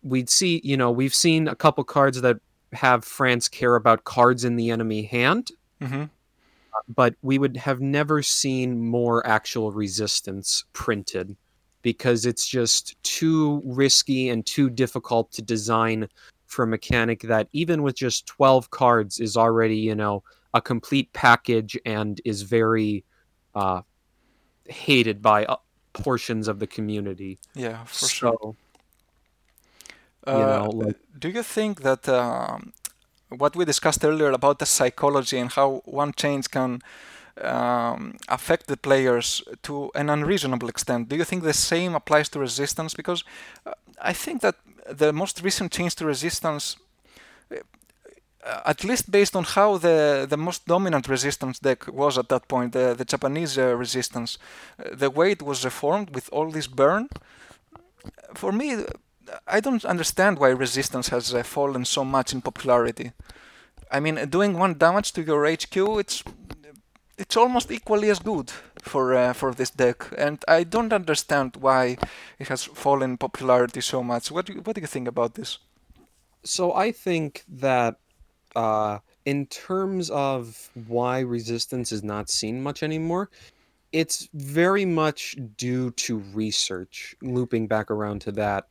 [SPEAKER 2] we'd see, you know, we've seen a couple cards that have France care about cards in the enemy hand,
[SPEAKER 1] Mm-hmm.
[SPEAKER 2] but we would have never seen more actual resistance printed because it's just too risky and too difficult to design for a mechanic that even with just 12 cards is already, you know, a complete package and is very uh, hated by uh, portions of the community.
[SPEAKER 1] Yeah, for sure.
[SPEAKER 2] So, you
[SPEAKER 1] Uh,
[SPEAKER 2] know, like
[SPEAKER 1] do you think that um, what we discussed earlier about the psychology and how one change can um, affect the players to an unreasonable extent, do you think the same applies to resistance? Because uh, I think that the most recent change to resistance, uh, at least based on how the, the most dominant resistance deck was at that point, the, the Japanese uh, resistance, uh, the way it was reformed with all this burn, for me, I don't understand why resistance has uh, fallen so much in popularity. I mean, doing one damage to your HQ, it's it's almost equally as good for uh, for this deck, and I don't understand why it has fallen popularity so much. What do you, what do you think about this?
[SPEAKER 2] so I think that uh, in terms of why resistance is not seen much anymore, it's very much due to research. Looping back around to that,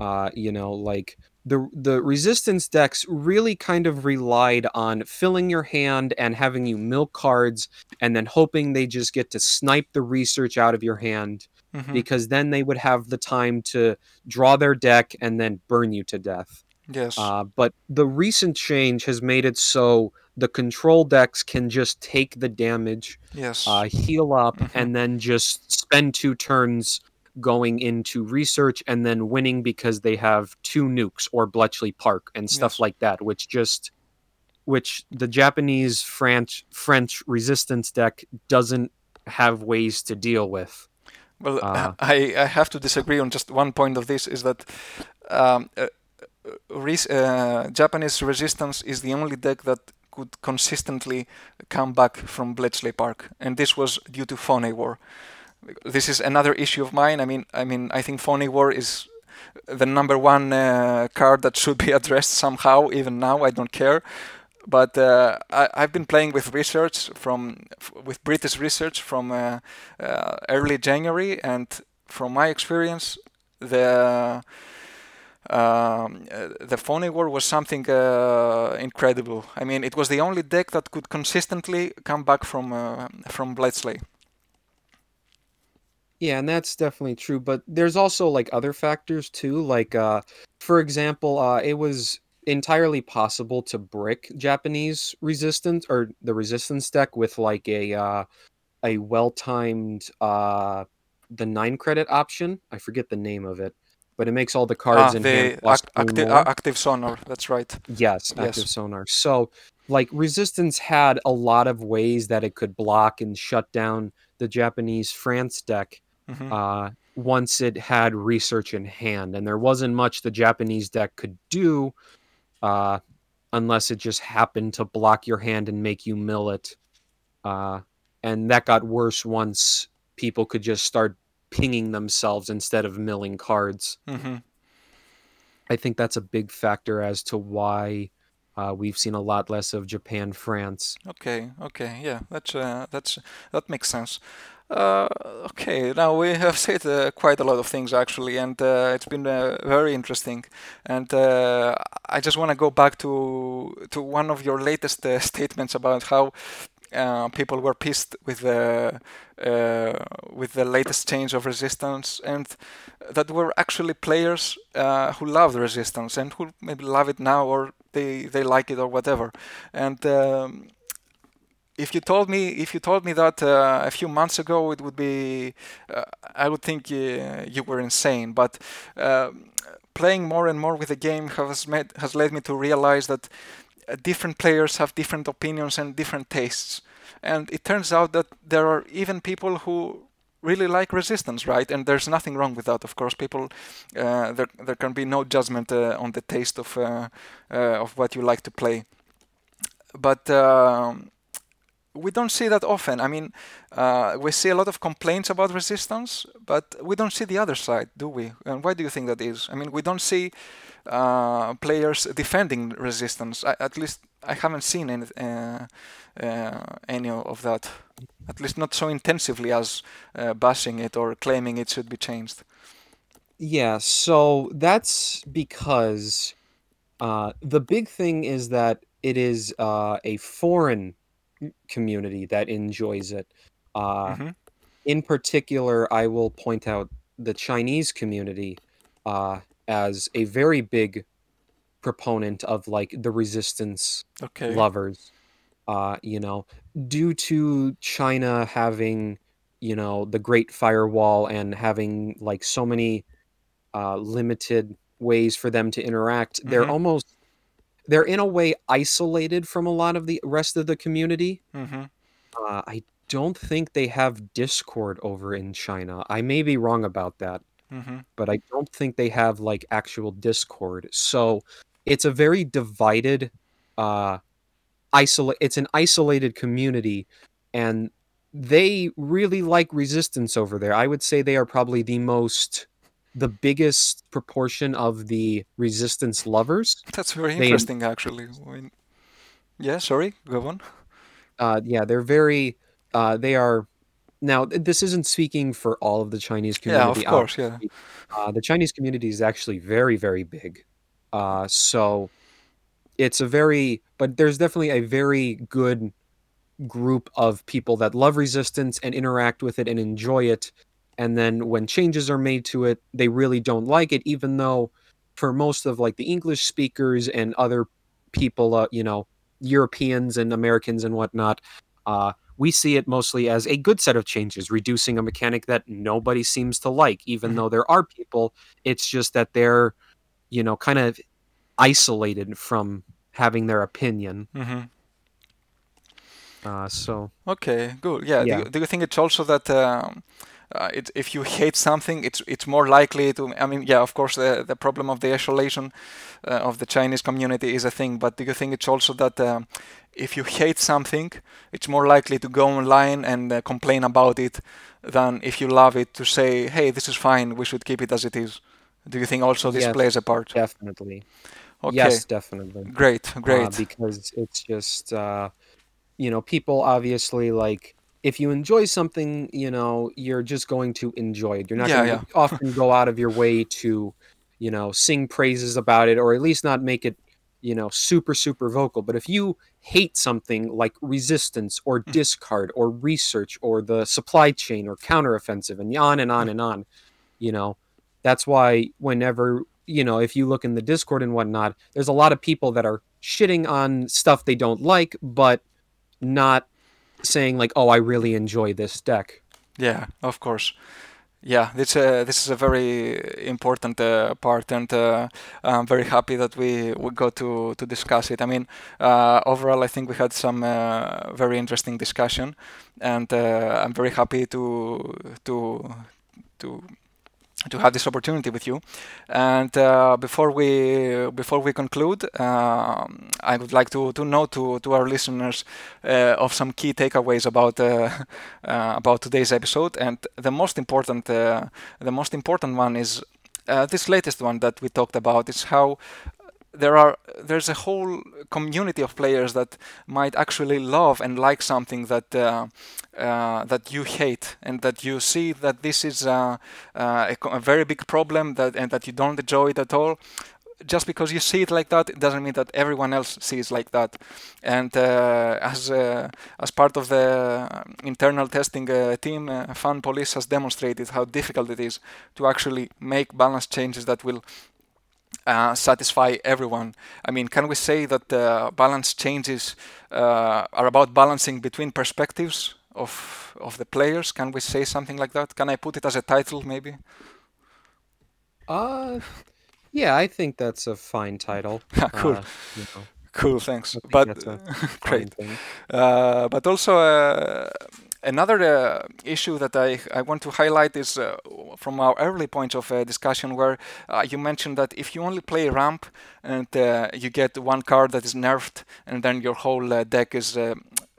[SPEAKER 2] uh, you know, like the the resistance decks really kind of relied on filling your hand and having you milk cards, and then hoping they just get to snipe the research out of your hand,
[SPEAKER 1] hmm
[SPEAKER 2] because then they would have the time to draw their deck and then burn you to death.
[SPEAKER 1] Yes.
[SPEAKER 2] Uh, but the recent change has made it so the control decks can just take the damage,
[SPEAKER 1] Yes.
[SPEAKER 2] uh, heal up,
[SPEAKER 1] hmm
[SPEAKER 2] and then just spend two turns going into research and then winning because they have two nukes or Bletchley Park and stuff
[SPEAKER 1] Yes.
[SPEAKER 2] like that, which just which the Japanese French French resistance deck doesn't have ways to deal with.
[SPEAKER 1] Well,
[SPEAKER 2] Uh, [LAUGHS]
[SPEAKER 1] I, I have to disagree on just one point of this is that um, uh, uh, res- uh, Japanese resistance is the only deck that could consistently come back from Bletchley Park, and this was due to Phony War. This is another issue of mine. I mean, I mean, I think Phony War is the number one uh, card that should be [LAUGHS] addressed somehow. Even now, I don't care. But uh, I, I've been playing with research from f- with British research from uh, uh, early January, and from my experience, the um, the phony war was something uh, incredible. I mean, it was the only deck that could consistently come back from uh, from Bletchley.
[SPEAKER 2] Yeah, and that's definitely true. But there's also like other factors too. Like, uh, for example, uh, it was entirely possible to brick Japanese resistance or the resistance deck with like a uh, a well timed uh, the nine credit option. I forget the name of it. but it makes all the cards
[SPEAKER 1] Ah,
[SPEAKER 2] in hand
[SPEAKER 1] the
[SPEAKER 2] cost
[SPEAKER 1] act, active active sonar. That's right.
[SPEAKER 2] Yes,
[SPEAKER 1] Yes.
[SPEAKER 2] active sonar. So, like, Resistance had a lot of ways that it could block and shut down the Japanese France deck
[SPEAKER 1] hmm
[SPEAKER 2] uh, once it had research in hand. And there wasn't much the Japanese deck could do uh, unless it just happened to block your hand and make you mill it. Uh, and that got worse once people could just start pinging themselves instead of milling cards.
[SPEAKER 1] hmm
[SPEAKER 2] I think that's a big factor as to why uh, we've seen a lot less of Japan France.
[SPEAKER 1] Okay, okay, yeah, that's uh, that's that makes sense. Uh, okay, now we have [LAUGHS] said uh, quite a lot of things actually, and uh, it's been uh, very interesting. And uh, I just want to go back to to one of your latest uh, [LAUGHS] statements about how people were pissed with the with the latest change of resistance, and that were actually players who loved resistance and who maybe love it now or they they like it or whatever. And um, if you told me if you told me that uh, a few months ago, it would be uh, I would think uh, you were insane. But um playing more and more with the game has made has led me to realize that uh, different players have different opinions and different tastes. And it turns out that there are even people who really like resistance, right? And there's nothing wrong with that. Of course, people uh, there there can be no judgment uh, on the taste of uh, uh, of what you like to play. But um, we don't see that often. I mean, uh, we see a lot of complaints about resistance, but we don't see the other side, do we? And why do you think that is? I mean, we don't see uh, players defending resistance. I, at least I haven't seen any uh, uh, any of that. At least not so intensively as uh, bashing it or claiming it should be changed.
[SPEAKER 2] Yeah, so that's because uh, the big thing is that it is a foreign community that enjoys it. Uh,
[SPEAKER 1] hmm
[SPEAKER 2] in particular, I will point out the Chinese community uh, as a very big proponent of like the resistance
[SPEAKER 1] Okay.
[SPEAKER 2] lovers. Uh, you know, due to China having, you know, the Great Firewall and having like so many uh, limited ways for them to interact, they're
[SPEAKER 1] hmm
[SPEAKER 2] almost they're in a way isolated from a lot of the rest of the community.
[SPEAKER 1] hmm
[SPEAKER 2] Uh, I don't think they have Discord over in China. I may be wrong about that,
[SPEAKER 1] hmm
[SPEAKER 2] but I don't think they have like actual Discord. So it's a very divided, uh, isolate. It's an isolated community, and they really like resistance over there. I would say they are probably the most, the biggest proportion of the resistance lovers.
[SPEAKER 1] That's very
[SPEAKER 2] They,
[SPEAKER 1] interesting, actually. When... Yeah, sorry, go on.
[SPEAKER 2] uh, yeah, they're very, uh, they are. Now, this isn't speaking for all of the Chinese community.
[SPEAKER 1] Yeah, of course, yeah.
[SPEAKER 2] Uh, the Chinese community is actually very, very big. Uh, so it's a very, but there's definitely a very good group of people that love resistance and interact with it and enjoy it. And then when changes are made to it, they really don't like it, even though for most of like the English speakers and other people, uh, you know, Europeans and Americans and whatnot, uh, we see it mostly as a good set of changes, reducing a mechanic that nobody seems to like, even
[SPEAKER 1] hmm
[SPEAKER 2] though there are people. It's just that they're, you know, kind of isolated from having their opinion.
[SPEAKER 1] hmm
[SPEAKER 2] Uh, so
[SPEAKER 1] Okay, good. Yeah. Do
[SPEAKER 2] yeah,
[SPEAKER 1] you, do you think it's also that um, uh, it, if you [LAUGHS] hate something, it's it's more likely to. I mean, yeah, of course, the the problem of the isolation uh, of the Chinese community is a thing. But do you think it's also that um, if you hate something, it's more likely to go online and uh, complain about it than if you love it to say, "Hey, this is fine. We should keep it as it is." Do you think also this
[SPEAKER 2] yes,
[SPEAKER 1] plays a part?
[SPEAKER 2] definitely.
[SPEAKER 1] Okay,
[SPEAKER 2] Yes, definitely.
[SPEAKER 1] great,
[SPEAKER 2] Uh,
[SPEAKER 1] great.
[SPEAKER 2] because it's just uh, you know, people obviously like if you enjoy something, you know, you're just going to enjoy it. You're not
[SPEAKER 1] Yeah,
[SPEAKER 2] going
[SPEAKER 1] yeah.
[SPEAKER 2] to [LAUGHS] often go out of your way to, you know, sing praises about it or at least not make it, you know, super super vocal. But if you hate something like resistance or
[SPEAKER 1] Mm,
[SPEAKER 2] discard or research or the supply chain or counteroffensive and on and on
[SPEAKER 1] mm,
[SPEAKER 2] and on, you know, that's why whenever you know if you look in the discord and whatnot there's a lot of people that are shitting on stuff they don't like but not saying like oh i really enjoy this deck
[SPEAKER 1] Yeah, of course. Yeah, this uh, this is a very important uh, part, and uh, I'm very happy that we we got to to discuss it. I mean, uh, overall, I think we had some uh, very interesting discussion, and uh, I'm very happy to to to to have this opportunity with you. And uh, before we before we conclude, uh, I would like to to know to to our listeners uh, of some key takeaways about uh, [LAUGHS] uh, about today's episode. And the most important uh, the most important one is. this latest one that we talked about is how there are there's a whole community of players that might actually love and like something that uh, uh, that you hate and that you see that this is uh, uh a, a, very big problem that and that you don't enjoy it at all. Just because you see it like that it doesn't mean that everyone else sees like that. And uh, as uh, as part of the internal testing team Fan Police has demonstrated how difficult it is to actually make balance changes that will uh, satisfy everyone. I mean, can we say that the balance changes uh, are about balancing between perspectives of of the players? Can we say something like that? Can I put it as a title, maybe?
[SPEAKER 2] Uh, yeah, I think that's a fine title. [LAUGHS]
[SPEAKER 1] cool. Uh, you know. Cool, thanks. But [LAUGHS] great. Uh, but also uh, Another uh, issue that I, I want to highlight is uh, from our early point of uh, discussion where uh, you mentioned that if you only play ramp and uh, you get one card that is nerfed and then your whole uh, deck is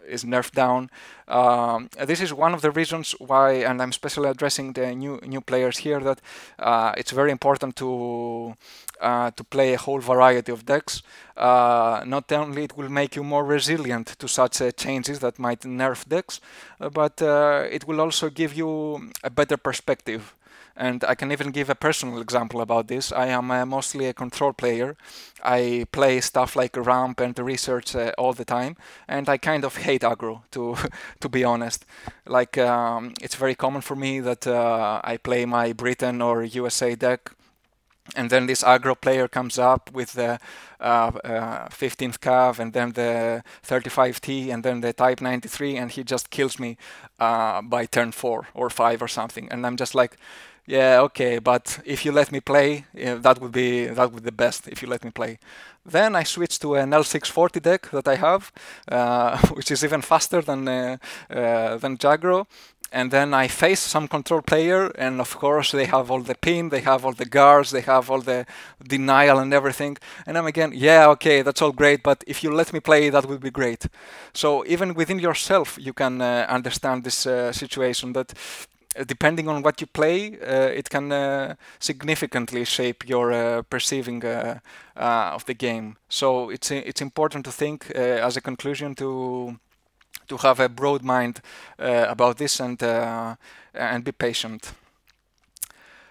[SPEAKER 1] is nerfed down. Um, this is one of the reasons why, and I'm especially addressing the new new players here, that uh, it's very important to uh, to play a whole variety of decks. Uh, not only it will make you more resilient to such uh, changes that might nerf decks, uh, but uh, it will also give you a better perspective and I can even give a personal example about this. I am uh, mostly a control player. I play stuff like ramp and research uh, all the time, and I kind of hate aggro, to [LAUGHS] to be honest. Like um, it's very common for me that uh, I play my Britain or USA deck and then this aggro player comes up with the uh, uh, 15th cav and then the 35t and then the type 93 and he just kills me uh, by turn 4 or 5 or something and i'm just like yeah, okay, but if you let me play, that would be that would be the best if you let me play. Then I switch to an L640 deck that I have, uh, [LAUGHS] which is even faster than uh, uh, than Jagro. And then I face some control player, and of course they have all the pin, they have all the guards, they have all the denial and everything. And I'm again, yeah, okay, that's all great, but if you let me play, that would be great. So even within yourself, you can uh, understand this uh, situation that depending on what you play, uh, it can uh, significantly shape your uh, perceiving of the game. So it's it's important to think as a conclusion to to have a broad mind about this and and be patient.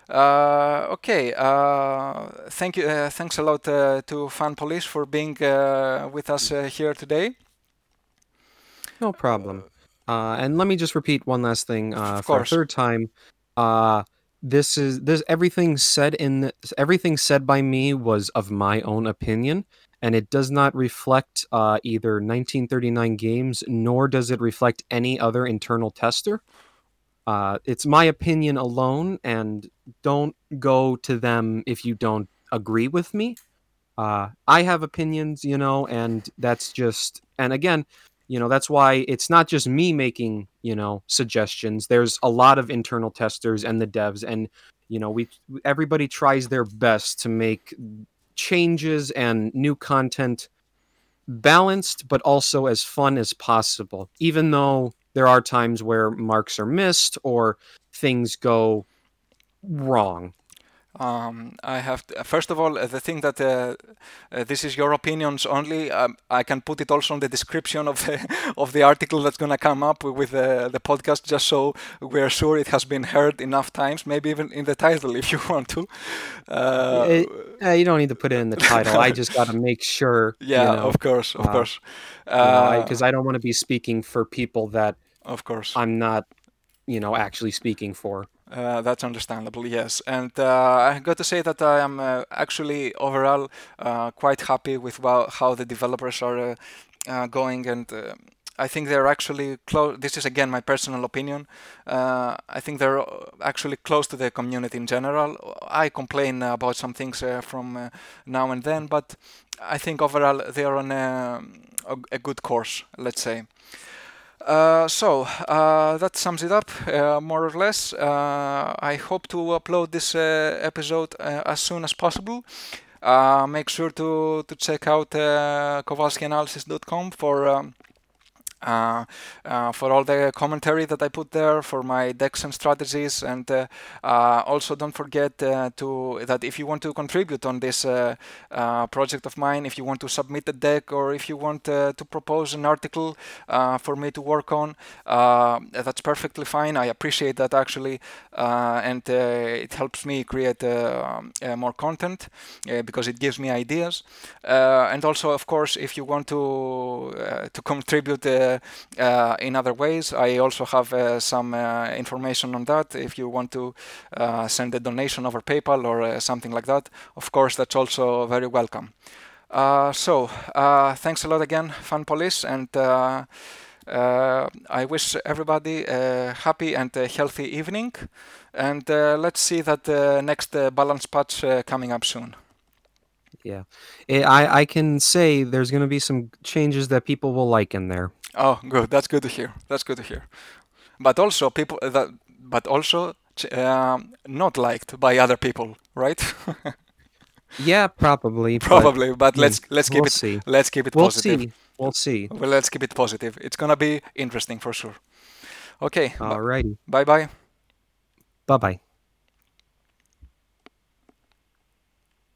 [SPEAKER 1] Uh, okay, uh, thank you. Uh, thanks a lot to Fan Police for being with us here today.
[SPEAKER 2] No problem. Uh, and let me just repeat one last thing uh, for a third time. Uh, this is this everything said in everything said by me was of my own opinion, and it does not reflect uh, either 1939 games nor does it reflect any other internal tester. Uh, it's my opinion alone, and don't go to them if you don't agree with me. Uh, I have opinions, you know, and that's just and again, you know that's why it's not just me making you know suggestions. There's a lot of internal testers and the devs and you know we everybody tries their best to make changes and new content balanced but also as fun as possible. Even though there are times where marks are missed or things go wrong
[SPEAKER 1] um, I have to, first of all uh, the thing that uh, uh, this is your opinions only. Um, I can put it also in the description of the [LAUGHS] of the article that's gonna come up with uh, the podcast, just so we're sure it has been heard enough times. Maybe even in the title [LAUGHS] if you want to.
[SPEAKER 2] Uh, it, you don't need to put it in the title. I just got to make sure. [LAUGHS]
[SPEAKER 1] Yeah,
[SPEAKER 2] you know,
[SPEAKER 1] of course, of course.
[SPEAKER 2] Because I, I don't want to be speaking for people that,
[SPEAKER 1] of course,
[SPEAKER 2] I'm not, you know, actually speaking for.
[SPEAKER 1] Uh, that's understandable, yes. And uh, I got to say that I am uh, actually overall uh, quite happy with how the developers are uh, uh, going, and I think they're actually close. This is again my personal opinion. I think they're actually close to the community in general. I complain about some things from now and then, but I think overall they are on a, a, a good course. Let's say. Uh, so uh, that sums it up uh, more or less. Uh, I hope to upload this uh, episode as soon as possible. make sure to, to check out kowalskianalysis.com for um, uh, uh, for all the commentary that I put there for my decks and strategies and uh, uh also don't forget uh, to that if you want to contribute on this uh, project of mine if you want to submit a deck or if you want to propose an article for me to work on that's perfectly fine. I appreciate that actually and it helps me create more content because it gives me ideas. And also of course if you want to to contribute uh, in other ways. I also have uh, some uh, information on that if you want to send a donation over PayPal or something like that. Of course, that's also very welcome. so, thanks a lot again, Fun Police, and uh, I wish everybody a happy and a healthy evening. And uh, let's see that the next uh, balance patch coming up soon.
[SPEAKER 2] Yeah, I I can say there's going to be some changes that people will like in there.
[SPEAKER 1] Oh, good. That's good to hear. That's good to hear. But also people uh, that, but also um, not liked by other people, right? [LAUGHS]
[SPEAKER 2] yeah, probably.
[SPEAKER 1] Probably, but, but let's let's keep we'll it see. let's keep it
[SPEAKER 2] we'll
[SPEAKER 1] positive.
[SPEAKER 2] See. We'll see.
[SPEAKER 1] Well, let's keep it positive. It's gonna be interesting for sure. Okay.
[SPEAKER 2] Alrighty.
[SPEAKER 1] Bye bye.
[SPEAKER 2] Bye bye.